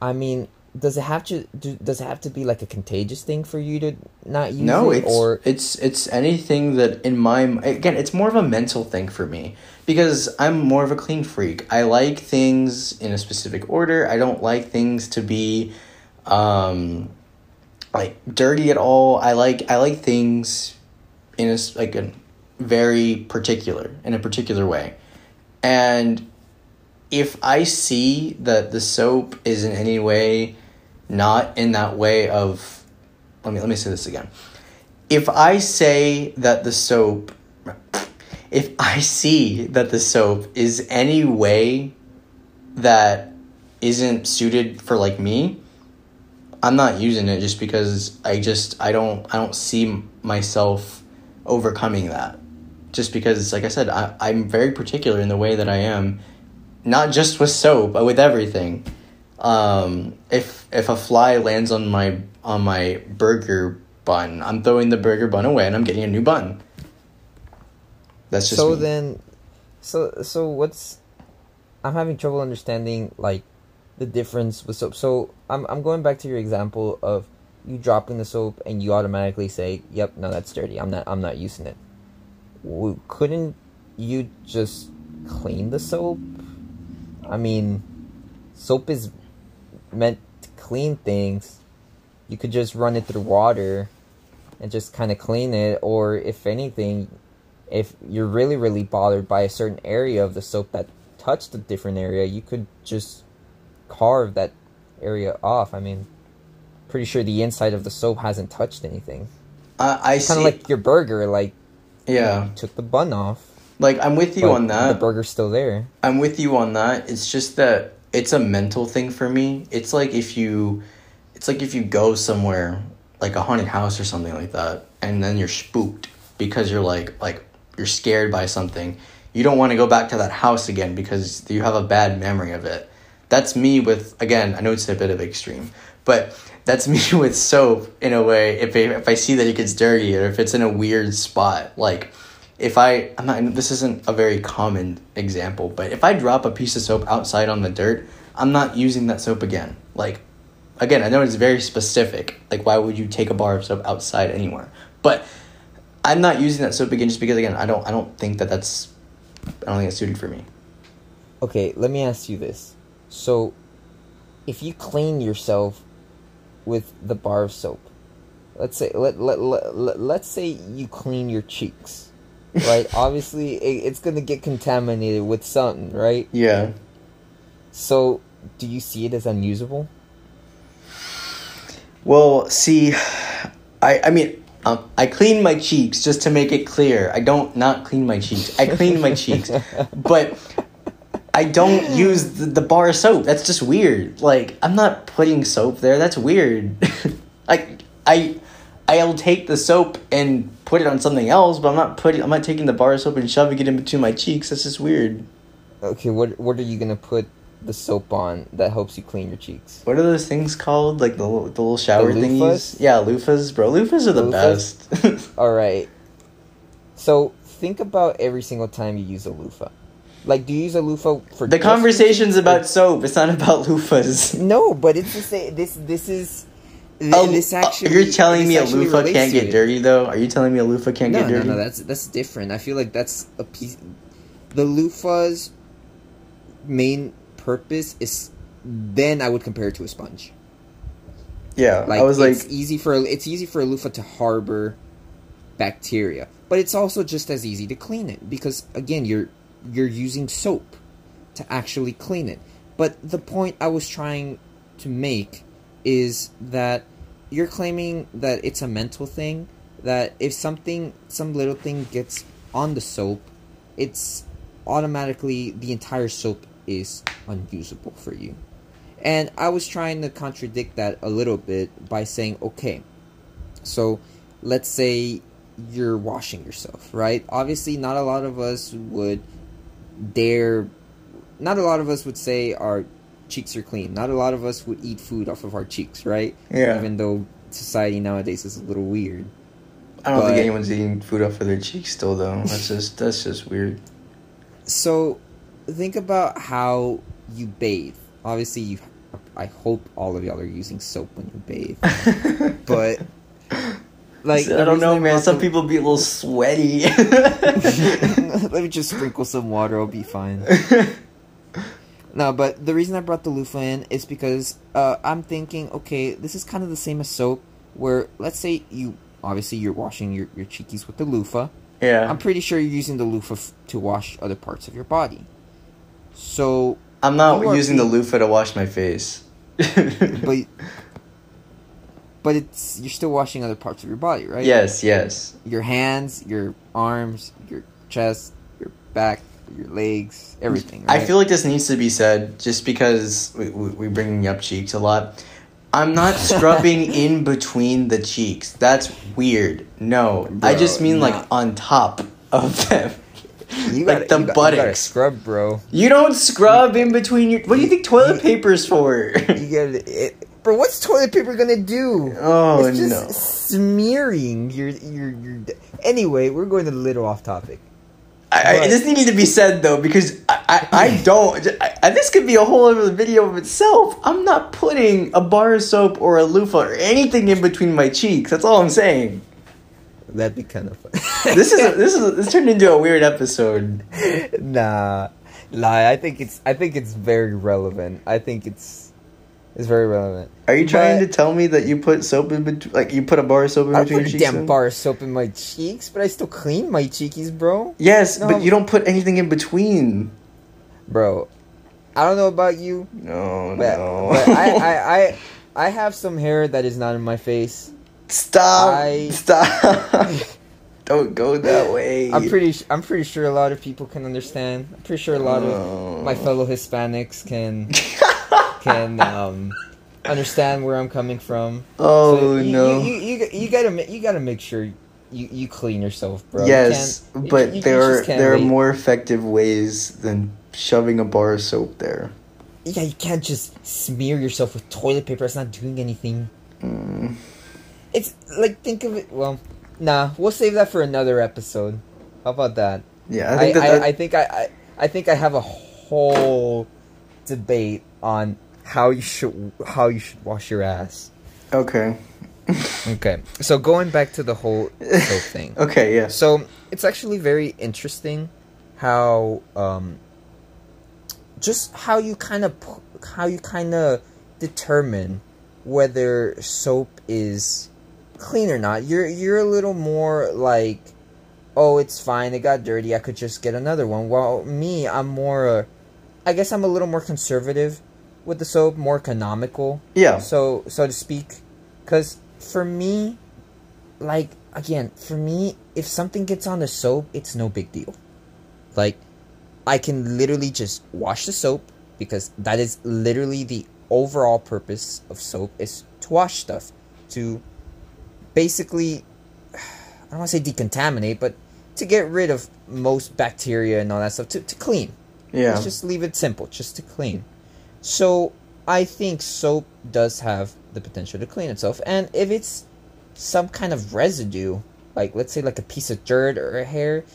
I mean, does it have to do, does it have to be like a contagious thing for you to not use no, it, it's or it's it's anything that in my again, it's more of a mental thing for me because I'm more of a clean freak. I like things in a specific order. I don't like things to be um like dirty at all. I like I like things in a like a very particular in a particular way. And if I see that the soap is in any way not in that way of let me let me say this again. If I say that the soap if I see that the soap is any way that isn't suited for like me, I'm not using it just because I just I don't I don't see myself overcoming that. Just because like I said, I, I'm very particular in the way that I am, not just with soap, but with everything. Um, if if a fly lands on my on my burger bun, I'm throwing the burger bun away and I'm getting a new bun. That's just so me. then, so so what's? I'm having trouble understanding like the difference with soap. So I'm I'm going back to your example of you dropping the soap and you automatically say, "Yep, no, that's dirty. I'm not I'm not using it." Couldn't you just clean the soap? I mean, soap is meant to clean things. You could just run it through water and just kind of clean it, or if anything, if you're really really bothered by a certain area of the soap that touched a different area, you could just carve that area off. I mean, pretty sure the inside of the soap hasn't touched anything. I, I see. Kind of like your burger, like yeah, you took the bun off. like I'm with you on that. The burger's still there. I'm with you on that. It's just that it's a mental thing for me. It's like if you it's like if you go somewhere like a haunted house or something like that and then you're spooked because you're like like you're scared by something. You don't want to go back to that house again because you have a bad memory of it. That's me with again, I know it's a bit of extreme, but that's <laughs> me with soap in a way if I, if I see that it gets dirty or if it's in a weird spot like if I I'm not this isn't a very common example, but if I drop a piece of soap outside on the dirt, I'm not using that soap again. Like again, I know it's very specific. Like why would you take a bar of soap outside anywhere? But I'm not using that soap again just because again, I don't I don't think that that's I don't think it's suited for me. Okay, let me ask you this. So, if you clean yourself with the bar of soap, let's say let let, let, let let's say you clean your cheeks, right? Obviously, it, it's gonna get contaminated with something, right? Yeah. So, do you see it as unusable? Well, see, I I mean, um, I clean my cheeks just to make it clear. I don't not clean my cheeks. I clean my cheeks, <laughs> but I don't use the, the bar of soap. That's just weird. Like I'm not putting soap there. That's weird. <laughs> like I I'll take the soap and put it on something else, but I'm not putting. I'm not taking the bar of soap and shoving it in between my cheeks. That's just weird. Okay, what what are you gonna put the soap on that helps you clean your cheeks. What are those things called? Like the, little- the little shower The thingies? Yeah, loofahs, bro. Loofahs are the Loofahs? best. <laughs> All right. So think about every single time you use a loofah. Like, do you use a loofah for the conversation's about soap. It's not about loofahs. No, but it's the same. This this is. Th- Oh, this uh, actually. you're telling me a loofah can't get dirty though? Are you telling me a loofah can't No, get no, dirty? no. That's that's different. I feel like that's a piece. The loofah's main purpose is. Then I would compare it to a sponge. yeah, Like I was like, it's easy for a- it's easy for a loofah to harbor bacteria, but it's also just as easy to clean it because again, you're you're using soap to actually clean it. But the point I was trying to make is that you're claiming that it's a mental thing that if something some little thing gets on the soap, it's automatically the entire soap is unusable for you. And I was trying to contradict that a little bit by saying, okay, so let's say you're washing yourself, right? Obviously, not a lot of us would dare, not a lot of us would say our cheeks are clean. Not a lot of us would eat food off of our cheeks, right? yeah. Even though society nowadays is a little weird. I don't think anyone's eating food off of their cheeks still though. That's <laughs> just that's just weird. So, think about how you bathe. Obviously, you. I hope all of y'all are using soap when you bathe, <laughs> but like I don't know, man. Some people be a little sweaty. <laughs> Let me just sprinkle some water. I'll be fine. No, but the reason I brought the loofah in is because uh, I'm thinking, okay, this is kind of the same as soap. Where let's say you obviously you're washing your your cheekies with the loofah. yeah, I'm pretty sure you're using the loofah f- to wash other parts of your body. So, I'm not using the being- loofah to wash my face. <laughs> but but it's you're still washing other parts of your body, right? yes, yes. Your hands, your arms, your chest, your back, your legs, everything. I feel like this needs to be said just because we, we, we bring up cheeks a lot. I'm not <laughs> scrubbing in between the cheeks. That's weird. No, I just mean nah. like on top of them. you <laughs> like gotta- the you got- you buttocks. scrub, bro. You don't scrub in between your. What do you think toilet <laughs> paper's for? You gotta, it, bro. What's toilet paper gonna do? oh it's just no. smearing your your your. Anyway, we're going a little off topic. I, I, this needed to be said though because I, I, I <clears throat> don't. I, this could be a whole other video of itself. I'm not putting a bar of soap or a loofah or anything in between my cheeks. That's all I'm saying. That'd be kind of fun. <laughs> This is a, this is a, this turned into a weird episode. <laughs> nah, lie. I think it's I think it's very relevant. I think it's it's very relevant. Are you trying But- to tell me that you put soap in between, like you put a bar of soap in I between put your a cheeks? damn then? bar of soap in my cheeks, but I still clean my cheekies, bro. Yes, No. but you don't put anything in between. Bro, I don't know about you, No, but, no. but I, I I I have some hair that is not in my face. stop! I- Stop! <laughs> don't go that way. I'm pretty I'm pretty sure a lot of people can understand. I'm pretty sure a lot of Oh. my fellow Hispanics can <laughs> can um understand where I'm coming from. Oh So you, no. You, you, you, you gotta you gotta make sure you, you clean yourself, bro. Yes, you- but you- there are there are more effective ways than shoving a bar of soap there. Yeah, you can't just smear yourself with toilet paper. It's not doing anything. Mm. It's like think of it. Well, nah, we'll save that for another episode. How about that? Yeah, I I think that, I, that I think I, I I think I have a whole debate on how you should how you should wash your ass. okay. Okay, so going back to the whole soap <laughs> thing. Okay, yeah. So it's actually very interesting how um just how you kind of how you kind of determine whether soap is clean or not. You're you're a little more like oh, it's fine. It got dirty. I could just get another one. While me, I'm more uh, I guess I'm a little more conservative with the soap, more economical Yeah. so so to speak because for me like again for me if something gets on the soap it's no big deal like i can literally just wash the soap because that is literally the overall purpose of soap is to wash stuff to basically i don't want to say decontaminate but to get rid of most bacteria and all that stuff to, to clean Yeah. Let's just leave it simple, just to clean. So I think soap does have the potential to clean itself, and if it's some kind of residue, like let's say like a piece of dirt or a hair,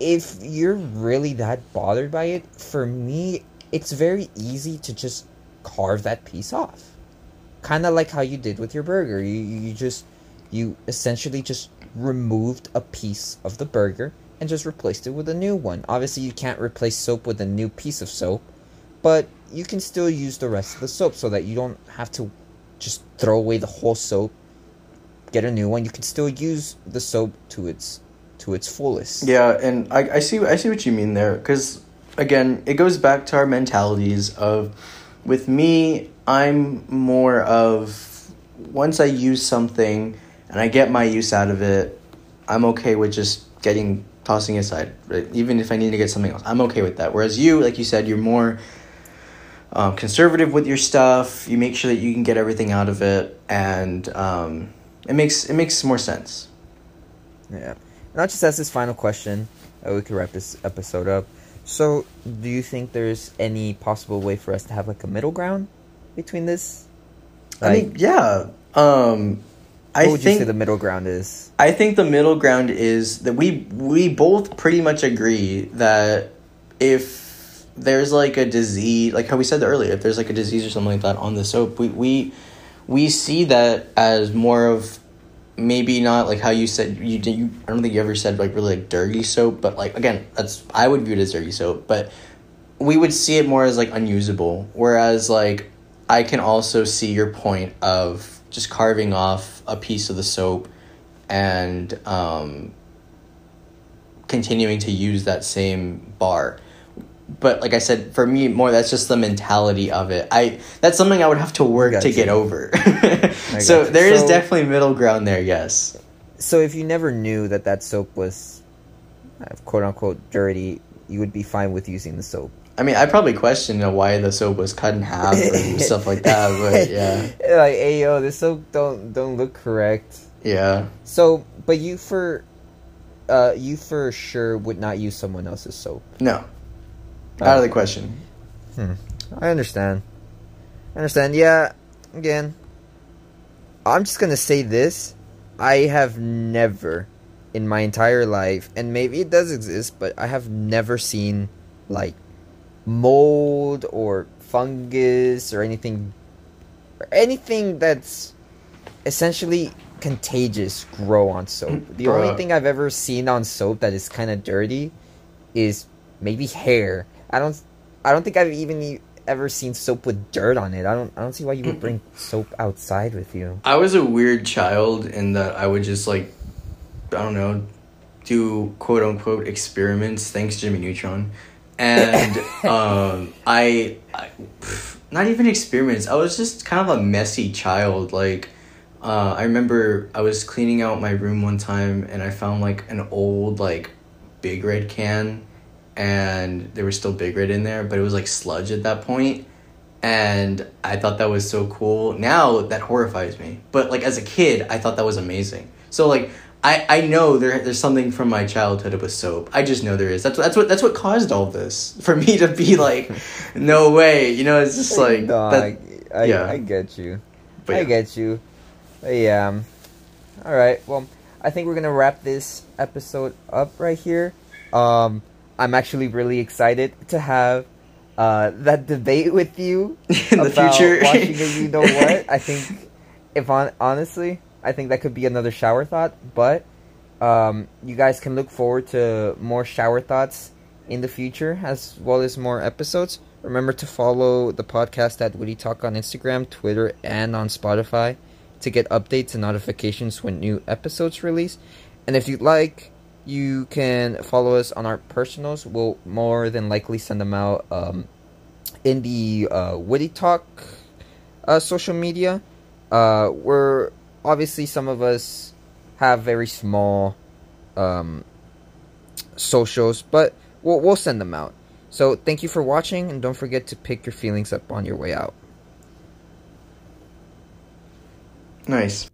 if you're really that bothered by it, for me, it's very easy to just carve that piece off. Kind of like how you did with your burger. You, you just, you essentially just removed a piece of the burger and just replaced it with a new one. Obviously, you can't replace soap with a new piece of soap, but you can still use the rest of the soap so that you don't have to just throw away the whole soap, get a new one. You can still use the soap to its to its fullest. Yeah, and I, I see I see what you mean there because again, it goes back to our mentalities of with me, I'm more of once I use something and I get my use out of it, I'm okay with just getting tossing aside, right? Even if I need to get something else, I'm okay with that. Whereas you, like you said, you're more um, conservative with your stuff. You make sure that you can get everything out of it, and um, it makes it makes more sense. Yeah. And I'll just ask this final question. Uh, we could wrap this episode up. So, do you think there's any possible way for us to have like a middle ground between this? I mean, yeah. Um, I would think you say the middle ground is? I think the middle ground is that we we both pretty much agree that if there's like a disease, like how we said earlier, if there's like a disease or something like that on the soap, we we we see that as more of maybe not like how you said you did. You, I don't think you ever said like really like dirty soap, but like again, that's I would view it as dirty soap, but we would see it more as like unusable. Whereas like I can also see your point of just carving off a piece of the soap and um, continuing to use that same bar. But like I said, for me, more that's just the mentality of it. I that's something I would have to work to you. get over. <laughs> so there is So- definitely middle ground there. Yes. So, if you never knew that that soap was uh, quote unquote dirty, you would be fine with using the soap. I mean, I probably question you know, why the soap was cut in half or <laughs> stuff like that. But yeah, <laughs> like, hey yo, this soap don't don't look correct. yeah. So, but you for, uh, you for sure would not use someone else's soap. No, out of the uh, question. Hmm. I understand. I understand. Yeah. Again, I'm just gonna say this: I have never, in my entire life, and maybe it does exist, but I have never seen like mold or fungus or anything, or anything that's essentially contagious grow on soap. <clears throat> The only thing I've ever seen on soap that is kind of dirty is maybe hair. I don't I don't think I've even e- ever seen soap with dirt on it. I don't I don't see why you would bring soap outside with you. I was a weird child in that I would just like, I don't know, do quote unquote experiments. Thanks, Jimmy Neutron, and <laughs> um, I, I, pff, not even experiments. I was just kind of a messy child. Like, uh, I remember I was cleaning out my room one time and I found like an old like Big Red can, and there was still Big Red in there, but it was like sludge at that point and I thought that was so cool. Now that horrifies me, but like as a kid, I thought that was amazing. So like I I know there there's something from my childhood with soap. I just know there is. That's that's what that's what caused all this <laughs> for me to be like, no way. You know, it's just like no, that. I, I, yeah. I get you. But I yeah. get you. But yeah. um, All right. Well, I think we're gonna wrap this episode up right here. Um, I'm actually really excited to have uh, that debate with you <laughs> In the future. watching a you know what. <laughs> I think, if on honestly, I think that could be another shower thought. But um, you guys can look forward to more shower thoughts in the future, as well as more episodes. Remember to follow the podcast at WITY Talk on Instagram, Twitter, and on Spotify to get updates and notifications when new episodes release. And if you'd like, you can follow us on our personals. We'll more than likely send them out um, in the uh, WITY Talk uh, social media. Uh, we're obviously some of us have very small um, socials, but we'll we'll send them out. So thank you for watching, and don't forget to pick your feelings up on your way out. Nice.